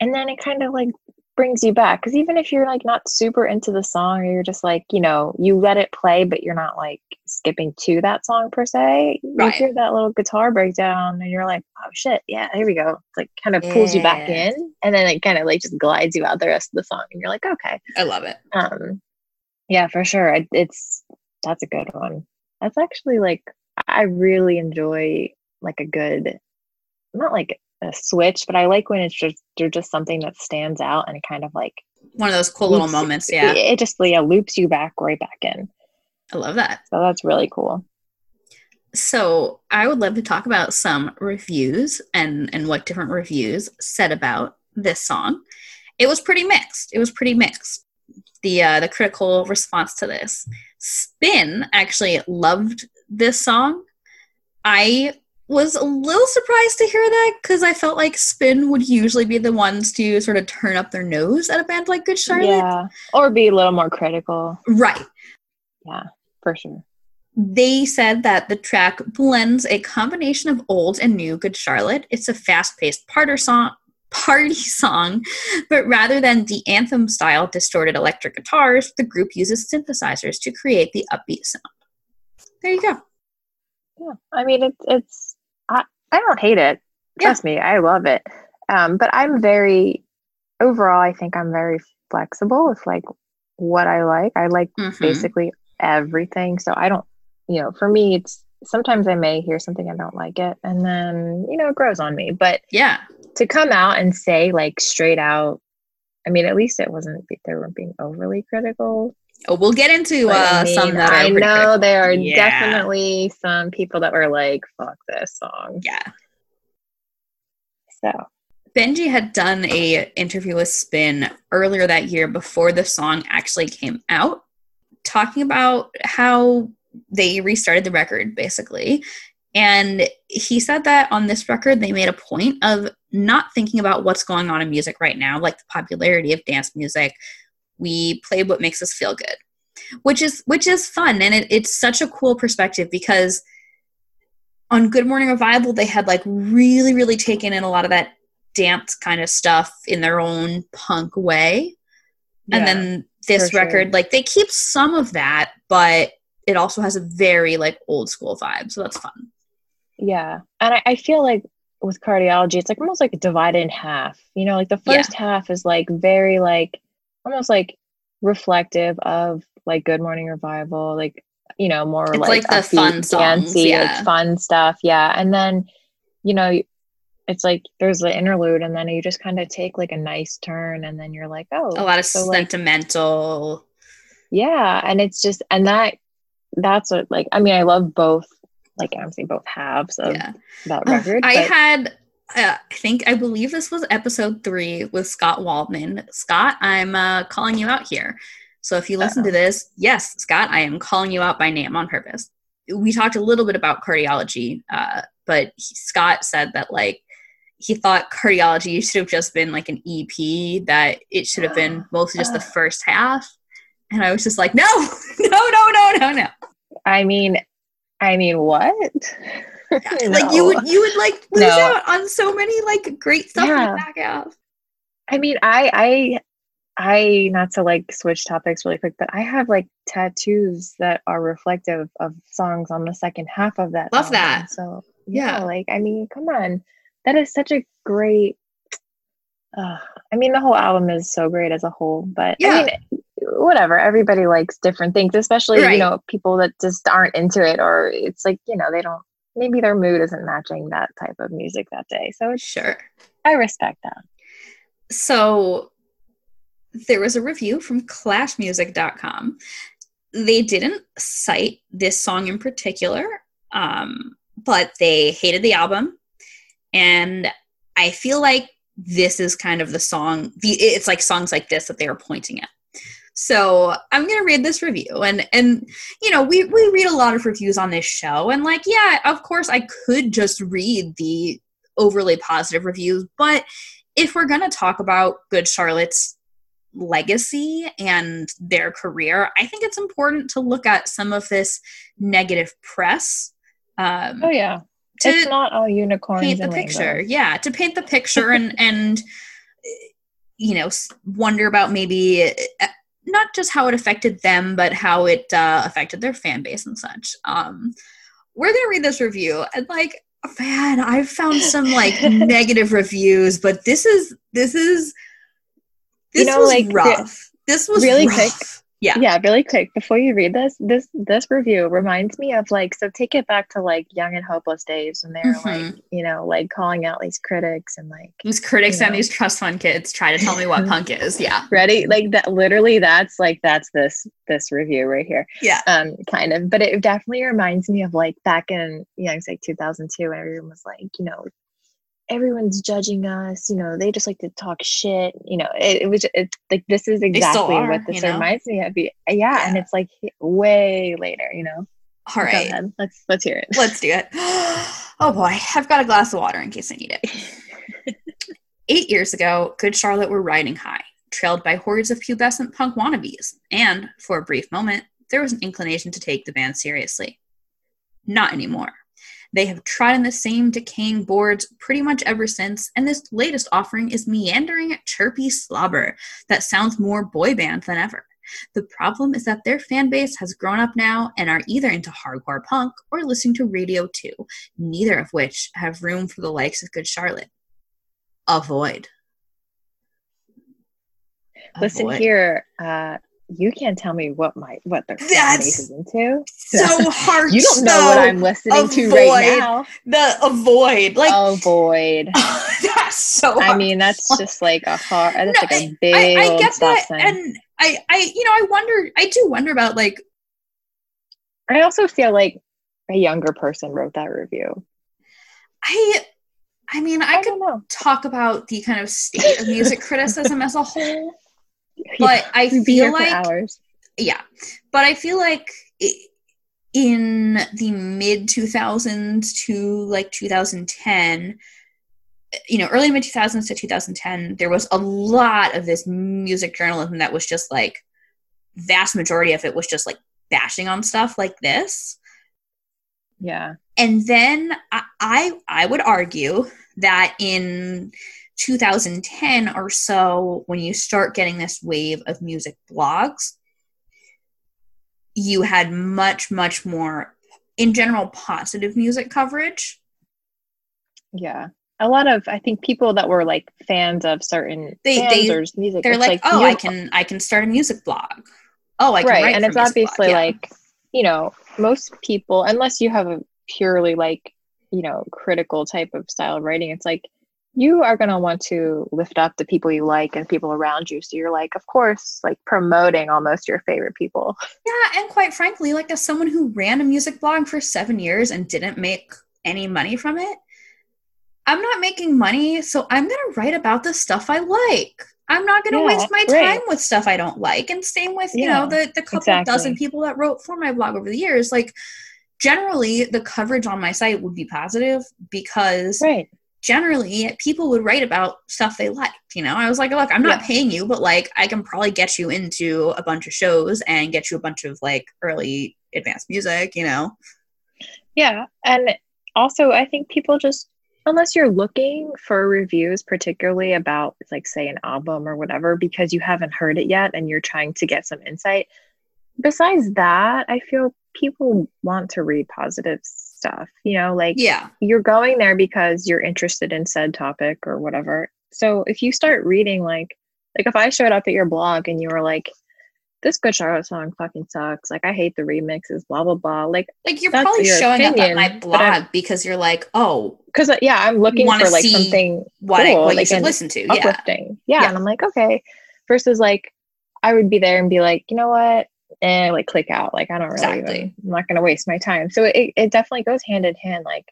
And then it kind of like brings you back. Cause even if you're like not super into the song or you're just like, you know, you let it play, but you're not like skipping to that song per se, Right. you hear that little guitar breakdown and you're like, oh shit, yeah, here we go. It's like kind of pulls you back in and then it kind of like just glides you out the rest of the song and you're like, okay. I love it. Um yeah, for sure. It's that's a good one. That's actually like I really enjoy like a good not like a switch, but I like when it's just they're just something that stands out and kind of like One of those cool little moments. Yeah, It, it just yeah, loops you back right back in. I love that. So that's really cool. So I would love to talk about some reviews and and what different reviews said about this song. It was pretty mixed. It was pretty mixed. The uh, the critical response to this. Spin actually loved this song. I was a little surprised to hear that because I felt like Spin would usually be the ones to sort of turn up their nose at a band like Good Charlotte. Yeah. Or be a little more critical. Right. Yeah, for sure. They said that the track blends a combination of old and new Good Charlotte. It's a fast-paced party song, party song, but rather than the anthem style distorted electric guitars, the group uses synthesizers to create the upbeat sound. There you go. Yeah. I mean it's it's I, I don't hate it. Yeah. Trust me, I love it. Um, but I'm very overall I think I'm very flexible with like what I like. I like Mhm. basically everything. So I don't, you know, for me, it's sometimes I may hear something I don't like it, and then you know it grows on me. But Yeah. to come out and say like straight out, I mean, at least it wasn't they weren't being overly critical. Oh, we'll get into uh, I mean, some that are I know critical. there are Yeah. definitely some people that were like, "Fuck this song." Yeah. So Benji had done a interview with Spin earlier that year before the song actually came out, talking about how they restarted the record basically. And he said that on this record they made a point of not thinking about what's going on in music right now, like the popularity of dance music. We play what makes us feel good. Which is which is fun and it, it's such a cool perspective because on Good Morning Revival they had like really, really taken in a lot of that dance kind of stuff in their own punk way. And then this for sure. record, like they keep some of that, but it also has a very like old school vibe. So that's fun. Yeah. And I, I feel like with cardiology, it's like almost like divided in half. You know, like the Yeah. first half is like very like almost like reflective of like Good Morning Revival, like you know, more It's like, like the upbeat, fun songs, dancey, yeah. like fun stuff. Yeah. And then, you know, it's like there's the interlude and then you just kind of take like a nice turn and then you're like, oh A lot of so, like, sentimental. yeah and it's just and that that's what like i mean i love both like i'm saying both halves of yeah. that Oh, record I but had, uh, I think, I believe this was episode three with Scott Waldman. Scott, I'm uh, calling you out here. So if you listen to Uh-oh. this, yes, Scott, I am calling you out by name on purpose. We talked a little bit about cardiology, uh, but he, Scott said that like he thought cardiology should have just been like an EP, that it should have been mostly just the first half. And I was just like, no, no, no, no, no, no. i mean i mean what Like you would, you would like lose No. out on so many like great stuff Yeah. back i mean i i i not to like switch topics really quick but i have like tattoos that are reflective of songs on the second half of that Love album. that. so Yeah. yeah like i mean come on that is such a great uh, i mean the whole album is so great as a whole but Yeah. i mean whatever everybody likes different things especially Right. you know people that just aren't into it or it's like you know they don't maybe their mood isn't matching that type of music that day so it's, Sure. i respect that So there was a review from clashmusic.com. They didn't cite this song in particular, um, but they hated the album. And I feel like this is kind of the song, the, it's like songs like this that they are pointing at. So I'm gonna read this review, and and you know we we read a lot of reviews on this show, and like yeah, of course I could just read the overly positive reviews, but if we're gonna talk about Good Charlotte's legacy and their career, I think it's important to look at some of this negative press. Um, oh yeah to it's not all unicorns paint the picture rainbows. yeah to paint the picture and and you know wonder about maybe uh, not just how it affected them but how it uh, affected their fan base and such um we're gonna read this review and like man i've found some like negative reviews but this is this is You this know, was like, rough this was really rough. quick, yeah. Yeah really quick before you read this this this review reminds me of like so take it back to like young and hopeless days when they were Mhm. like you know like calling out these critics and like these critics and know. these trust fund kids try to tell me what punk is yeah. Ready? Like that literally that's like that's this this review right here. Yeah. Um kind of but it definitely reminds me of like back in you know it's like 2002 when everyone was like you know everyone's judging us you know they just like to talk shit you know it, it was it's like this is exactly are, what this you know? reminds me of yeah, yeah and it's like way later you know all ahead. let's let's hear it Let's do it. Oh boy, I've got a glass of water in case I need it. Eight years ago, Good Charlotte were riding high, trailed by hordes of pubescent punk wannabes, and, for a brief moment, there was an inclination to take the band seriously. Not anymore. They have trodden the same decaying boards pretty much ever since, and this latest offering is meandering, chirpy slobber that sounds more boy band than ever. The problem is that their fan base has grown up now and are either into hardcore punk or listening to Radio 2, neither of which have room for the likes of Good Charlotte. Avoid. listen here uh you can't tell me what my what the That's is into So hard. you don't know what i'm listening to avoid. right now The avoid. Like, avoid that's so I mean, that's just like a hard. That's No, like a big I, I get that, sign. and I, I, you know, I wonder, I do wonder about like. I also feel like a younger person wrote that review. I, I mean, I, I could talk about the kind of state of music criticism as a whole, but yeah, I feel like hours. Yeah, but I feel like it, in the mid 2000s to like 2010 you know early mid 2000s to 2010 there was a lot of this music journalism that was just like vast majority of it was just like bashing on stuff like this. Yeah. And then I, I, I would argue that in 2010 or so when you start getting this wave of music blogs you had much much more in general positive music coverage. Yeah. A lot of i think people that were like fans of certain they, they music they're like, like, oh i can i can start a music blog. Oh i can right and it's obviously yeah. like you know most people unless you have a purely like you know critical type of style of writing it's like you are going to want to lift up the people you like and people around you. So you're like, of course, like promoting almost your favorite people. Yeah. And quite frankly, like as someone who ran a music blog for seven years and didn't make any money from it, I'm not making money. So I'm going to write about the stuff I like. I'm not going to yeah, waste my time right. with stuff I don't like. And same with, you yeah, know, the, the couple exactly. dozen people that wrote for my blog over the years. Like, generally, the coverage on my site would be positive because. Right generally people would write about stuff they liked you know i was like look i'm not yeah. paying you but like i can probably get you into a bunch of shows and get you a bunch of like early advanced music you know yeah and also i think people just unless you're looking for reviews particularly about like say an album or whatever because you haven't heard it yet and you're trying to get some insight besides that i feel people want to read positive stuff, you know, like yeah, you're going there because you're interested in said topic or whatever. So if you start reading like like if I showed up at your blog and you were like, this Good Charlotte song fucking sucks. Like I hate the remixes, blah blah blah. Like like you're probably your showing opinion, up at my blog because you're like, oh, because uh, yeah, I'm looking for like something what, cool, what like, you should listen to, uplifting. Yeah. yeah, and I'm like, okay. Versus like, I would be there and be like, you know what? And like click out. Like I don't really exactly. even, I'm not going to waste my time. So it, it definitely goes hand in hand, like,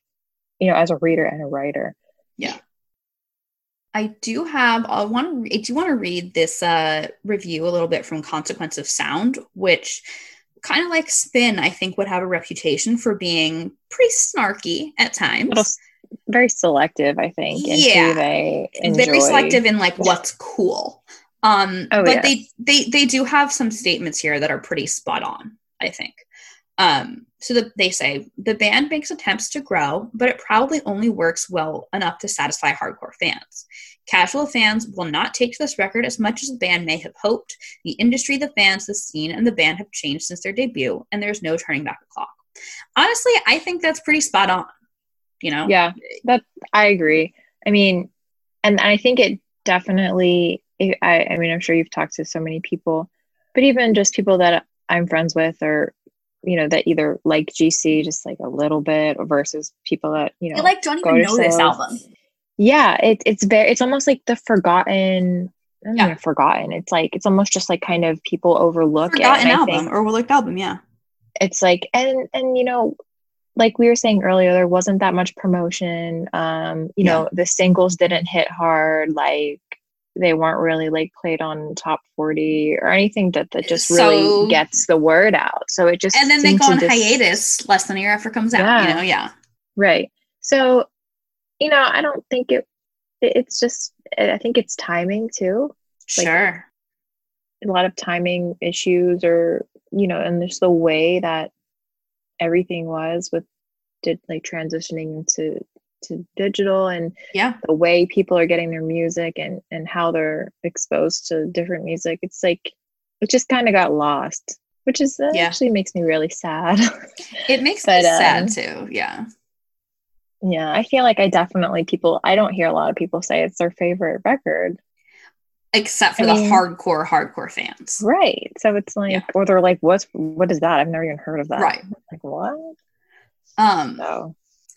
you know, as a reader and a writer. Yeah. I do have, I want to, I do want to read this uh, review a little bit from Consequence of Sound, which kind of like Spin, I think would have a reputation for being pretty snarky at times. Very selective, I think. Yeah. They Very selective in like what's cool. Um, oh, but they they they do have some statements here that are pretty spot on. I think. Um, so the, they say the band makes attempts to grow, but it probably only works well enough to satisfy hardcore fans. Casual fans will not take this record as much as the band may have hoped. The industry, the fans, the scene, and the band have changed since their debut, and there's no turning back the clock. Honestly, I think that's pretty spot on. You know? Yeah, that I agree. I mean, and I think it definitely I, I mean, I'm sure you've talked to so many people, but even just people that I'm friends with or, you know, that either like GC just like a little bit versus people that, you know, I like don't even know this album. Yeah. It, it's very, it's almost like the forgotten, I yeah. forgotten. It's like, it's almost just like kind of people overlook forgotten it. album or overlooked album. Yeah. It's like, and, and, you know, like we were saying earlier, there wasn't that much promotion. Um, you yeah. know, the singles didn't hit hard. Like, they weren't really like played on top 40 or anything that, that just so, really gets the word out. So it just and then they go on just, hiatus less than a year after it comes out. Yeah, you know, yeah, right. So you know, I don't think it. It's just I think it's timing too. Like, sure. A lot of timing issues, or you know, and just the way that everything was with did like transitioning into to digital and yeah. the way people are getting their music and and how they're exposed to different music it's like it just kind of got lost which is uh, yeah. actually makes me really sad. It makes but, me sad um, too yeah. Yeah i feel like i definitely people i don't hear a lot of people say it's their favorite record. Except for I the mean, hardcore hardcore fans. Right so it's like yeah. or they're like what's what is that? I've never even heard of that. Right. Like what? Um so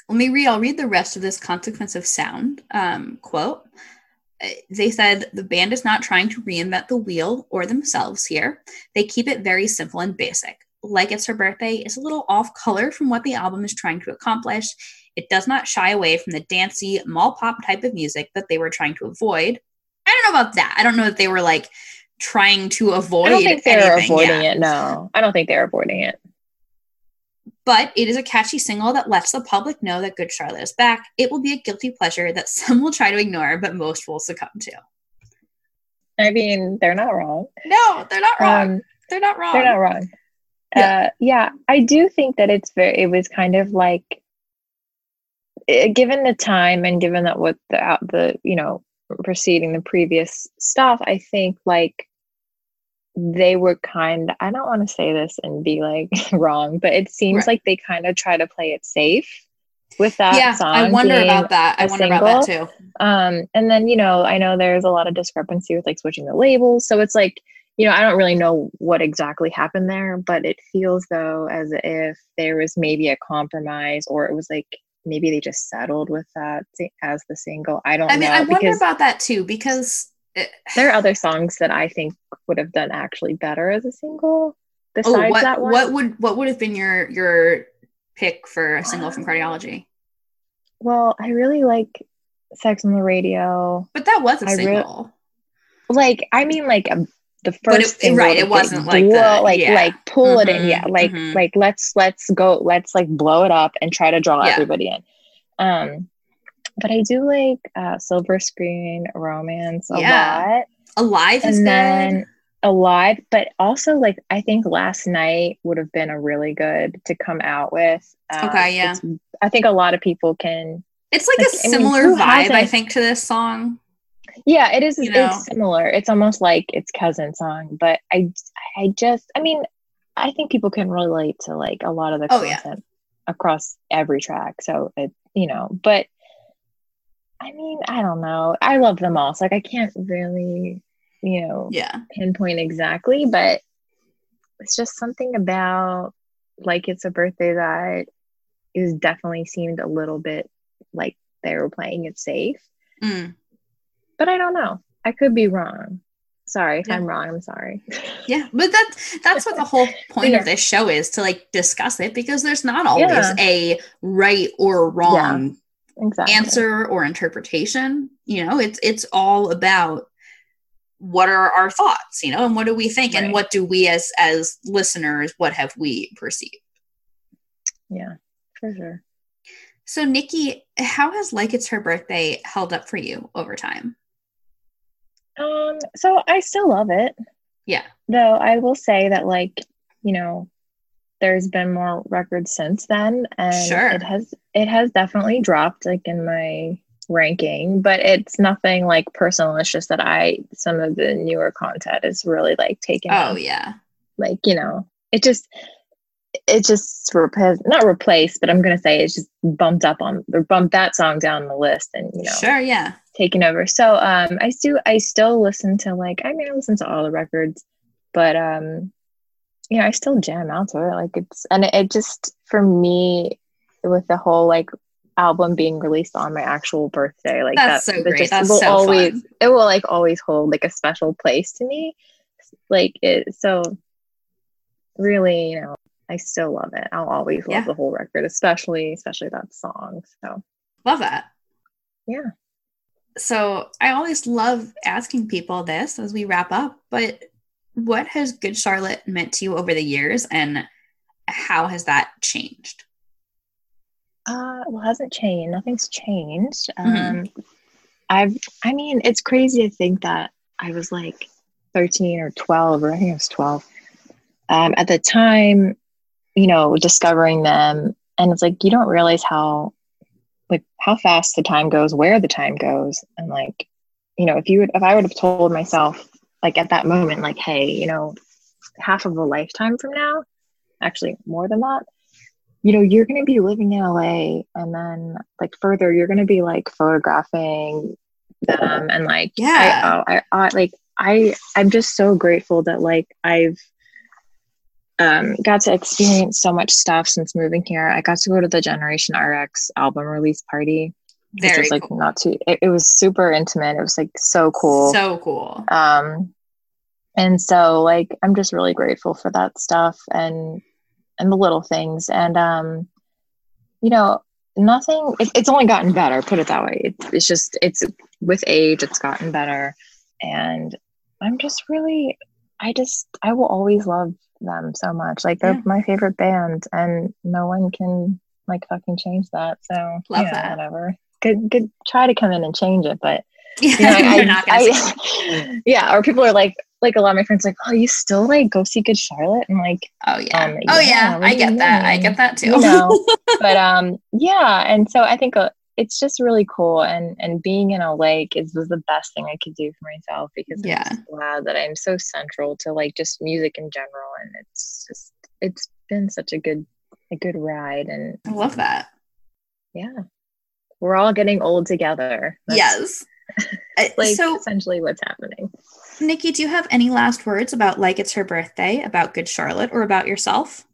let me read i'll read the rest of this consequence of sound um, quote they said the band is not trying to reinvent the wheel or themselves here. They keep it very simple and basic. Like It's Her Birthday is a little off color from what the album is trying to accomplish. It does not shy away from the dancey mall pop type of music that they were trying to avoid. I don't know about that. I don't know that they were like trying to avoid. I don't think they were avoiding it. No, I don't think they're avoiding it but it is a catchy single that lets the public know that Good Charlotte is back. It will be a guilty pleasure that some will try to ignore, but most will succumb to. I mean, they're not wrong. No, they're not wrong. Um, they're not wrong. They're not wrong. Yeah. Uh, yeah, I do think that it's very. It was kind of like, eh, given the time and given that what the the you know preceding the previous stuff, I think like they were kind I don't want to say this and be like wrong, but it seems right. like they kind of try to play it safe with that yeah, song. I wonder about that. I wonder single. about that too. Um, and then you know, I know there's a lot of discrepancy with like switching the labels. So it's like, you know, I don't really know what exactly happened there, but it feels though as if there was maybe a compromise or it was like maybe they just settled with that as the single. I don't I mean, I wonder about that too because it, there are other songs that I think would have done actually better as a single. Besides oh, what, that one, what would what would have been your your pick for a single from Cardiology? Well, I really like Sex on the Radio, but that was a I single. Re- like, I mean, like a, um, the first, it, right? It wasn't like blow, the, like yeah. like pull mm-hmm, it in, yeah. Like mm-hmm. like let's let's go, let's like blow it up and try to draw yeah. everybody in. Um, but I do like uh, Silver Screen Romance a yeah. lot. Alive and then good. Alive, but also like I think Last Night would have been a really good to come out with. Uh, okay, yeah. I think a lot of people can. It's like, like a similar I mean, vibe, I think, to this song. Yeah, it is. You know? It's similar. It's almost like its cousin song, but I, I just, I mean, I think people can relate to like a lot of the oh, content yeah. across every track. So it, you know, but I mean, I don't know. I love them all. So like I can't really, you know, yeah, pinpoint exactly, but it's just something about like it's a birthday that is definitely seemed a little bit like they were playing it safe. Mm. But I don't know. I could be wrong. Sorry if yeah. I'm wrong. I'm sorry. Yeah, but that's that's what the whole point yeah. of this show is to like discuss it because there's not always yeah. a right or wrong exactly. answer or interpretation. You know, it's it's all about what are our thoughts, you know, and what do we think, right. and what do we as as listeners, what have we perceived? Yeah, for sure. So, Nikki, how has Like It's Her Birthday held up for you over time? Um, so I still love it. Yeah. Though I will say that, like, you know, there's been more records since then and sure. it has it has definitely dropped like in my ranking but it's nothing like personal it's just that i some of the newer content is really like taken oh up. yeah like you know it just it just has not replaced but i'm gonna say it's just bumped up on or bumped that song down the list and you know sure yeah taken over so um i do i still listen to like i mean i listen to all the records but um you know, I still jam out to it. Like it's, and it, it just, for me, with the whole like album being released on my actual birthday, like that's that, so great. Just that's will so always, fun. it will like always hold like a special place to me. Like it, so really, you know, I still love it. I'll always love yeah. the whole record, especially, especially that song. So love that. Yeah. So I always love asking people this as we wrap up, but what has Good Charlotte meant to you over the years and how has that changed? Uh, well, hasn't changed. Nothing's changed. Mm-hmm. Um, I've, I mean, it's crazy to think that I was like 13 or 12, or I think I was 12. Um, at the time, you know, discovering them, and it's like you don't realize how, like, how fast the time goes, where the time goes, and like, you know, if you would, if I would have told myself like at that moment like hey you know half of a lifetime from now actually more than that you know you're going to be living in la and then like further you're going to be like photographing them and like yeah I, oh, I, I like i i'm just so grateful that like i've um, got to experience so much stuff since moving here. I got to go to the Generation RX album release party. Very which was like cool. not too it, it was super intimate. It was like so cool. So cool. Um and so like I'm just really grateful for that stuff and and the little things. And um you know nothing it, it's only gotten better put it that way. It, it's just it's with age it's gotten better. And i'm just really i just i will always love them so much. Like they're yeah. my favorite band and no one can like fucking change that. So love that. whatever. Good good try to come in and change it but yeah, you know, I, not I, yeah or people are like like a lot of my friends like, oh, you still like go see Good Charlotte? And like, oh yeah, um, oh yeah, I get that. I get that too. You know? but um, yeah, and so I think uh, it's just really cool, and and being in a lake is was the best thing I could do for myself because yeah, I'm glad that I'm so central to like just music in general, and it's just it's been such a good a good ride, and I love that. Yeah, we're all getting old together. That's, yes. like so, essentially what's happening. Nikki, do you have any last words about like it's her birthday, about Good Charlotte, or about yourself?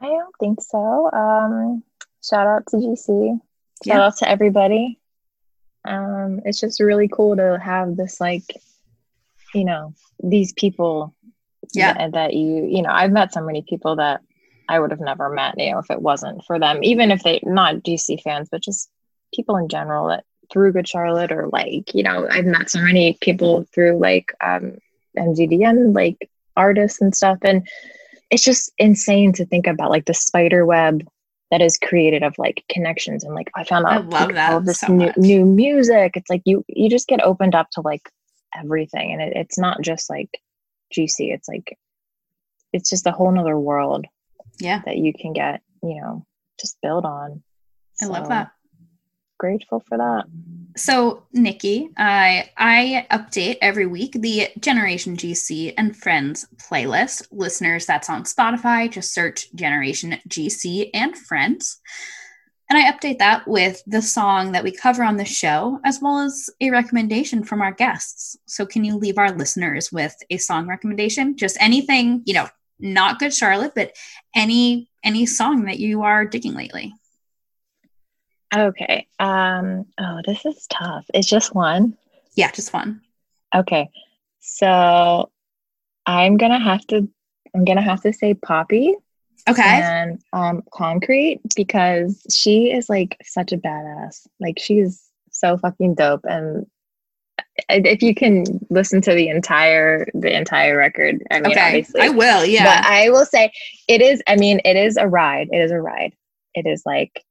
I don't think so. Um, shout out to GC. Shout yeah. out to everybody. Um, it's just really cool to have this like, you know, these people yeah. that, that you, you know, I've met so many people that I would have never met, you know, if it wasn't for them, even if they not GC fans, but just people in general that through Good Charlotte or like, you know, I've met so many people through like um MDDN, like artists and stuff. And it's just insane to think about like the spider web that is created of like connections and like I found out I love like, that all this so new much. new music. It's like you you just get opened up to like everything. And it, it's not just like GC, it's like it's just a whole nother world. Yeah. That you can get, you know, just build on. I love that grateful for that. So, Nikki, I I update every week the Generation GC and Friends playlist. Listeners, that's on Spotify. Just search Generation GC and Friends. And I update that with the song that we cover on the show, as well as a recommendation from our guests. So, can you leave our listeners with a song recommendation? Just anything, you know, not Good Charlotte, but any any song that you are digging lately. Okay. Um, oh, this is tough. It's just one. Yeah, just one. Okay. So I'm gonna have to I'm gonna have to say Poppy. Okay. And um concrete because she is like such a badass. Like she's so fucking dope. And if you can listen to the entire the entire record, I mean okay. obviously I will, yeah. But I will say it is, I mean, it is a ride. It is a ride. It is like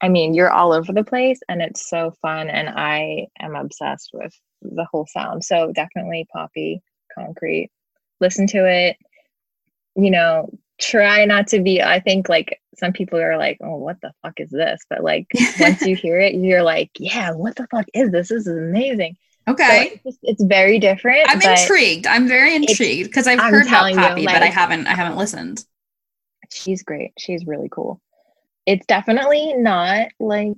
I mean, you're all over the place and it's so fun. And I am obsessed with the whole sound. So definitely Poppy, Concrete. Listen to it. You know, try not to be, I think like some people are like, oh, what the fuck is this? But like once you hear it, you're like, yeah, what the fuck is this? This is amazing. Okay. So it's, just, it's, very different. I'm intrigued. I'm very intrigued because I've I'm heard about Poppy, you, like, but I haven't I haven't listened. She's great. She's really cool it's definitely not like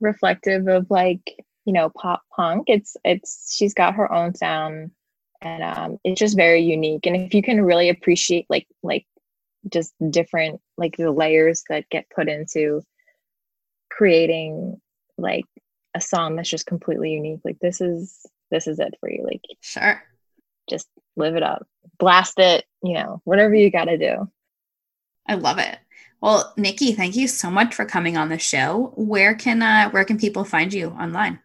reflective of like you know pop punk. It's it's she's got her own sound and um it's just very unique. And if you can really appreciate like like just different like the layers that get put into creating like a song that's just completely unique like this is this is it for you. Like sure. just live it up. Blast it you know whatever you got to do. I love it well, Nikki, thank you so much for coming on the show. Where can uh, where can people find you online?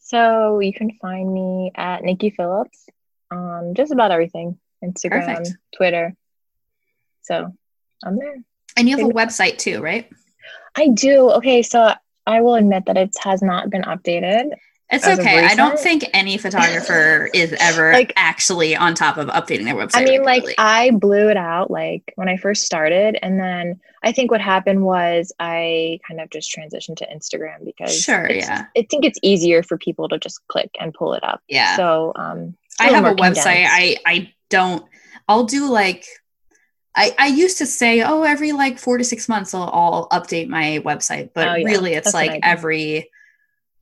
So you can find me at Nikki Phillips on just about everything Instagram, Perfect. Twitter. So I'm there. And you have a website too, right? I do. Okay, so I will admit that it has not been updated. It's okay. I don't think any photographer is ever like actually on top of updating their website. I mean, regularly. like I blew it out like when I first started, and then I think what happened was I kind of just transitioned to Instagram because sure, yeah. I think it's easier for people to just click and pull it up. Yeah. So um, I have a website. I I don't. I'll do like I, I used to say, oh, every like four to six months I'll, I'll update my website, but oh, yeah. really it's That's like every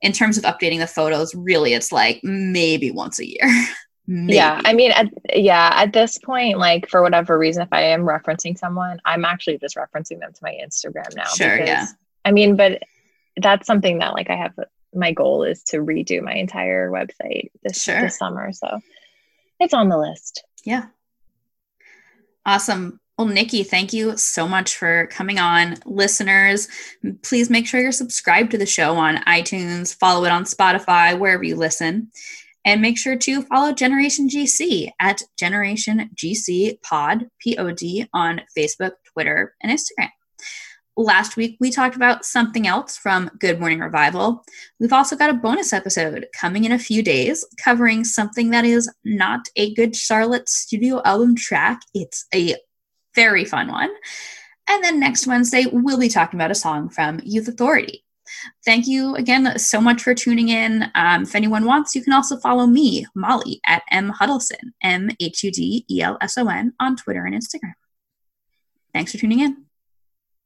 in terms of updating the photos, really it's like maybe once a year. yeah, I mean, at, yeah, at this point, like for whatever reason, if I am referencing someone, I'm actually just referencing them to my Instagram now. Sure, because, yeah. I mean, but that's something that like I have my goal is to redo my entire website this, Sure. this summer. So it's on the list. Yeah. Awesome. Well, Nikki, thank you so much for coming on. Listeners, please make sure you're subscribed to the show on iTunes, follow it on Spotify, wherever you listen. And make sure to follow Generation GC at Generation GC Pod, P O D, on Facebook, Twitter, and Instagram. Last week, we talked about something else from Good Morning Revival. We've also got a bonus episode coming in a few days covering something that is not a Good Charlotte studio album track. It's a very fun one. And then next Wednesday, we'll be talking about a song from Youth Authority. Thank you again so much for tuning in. Um, if anyone wants, you can also follow me, Molly, at M Hudelson, M H U D E L S O N, on Twitter and Instagram. Thanks for tuning in.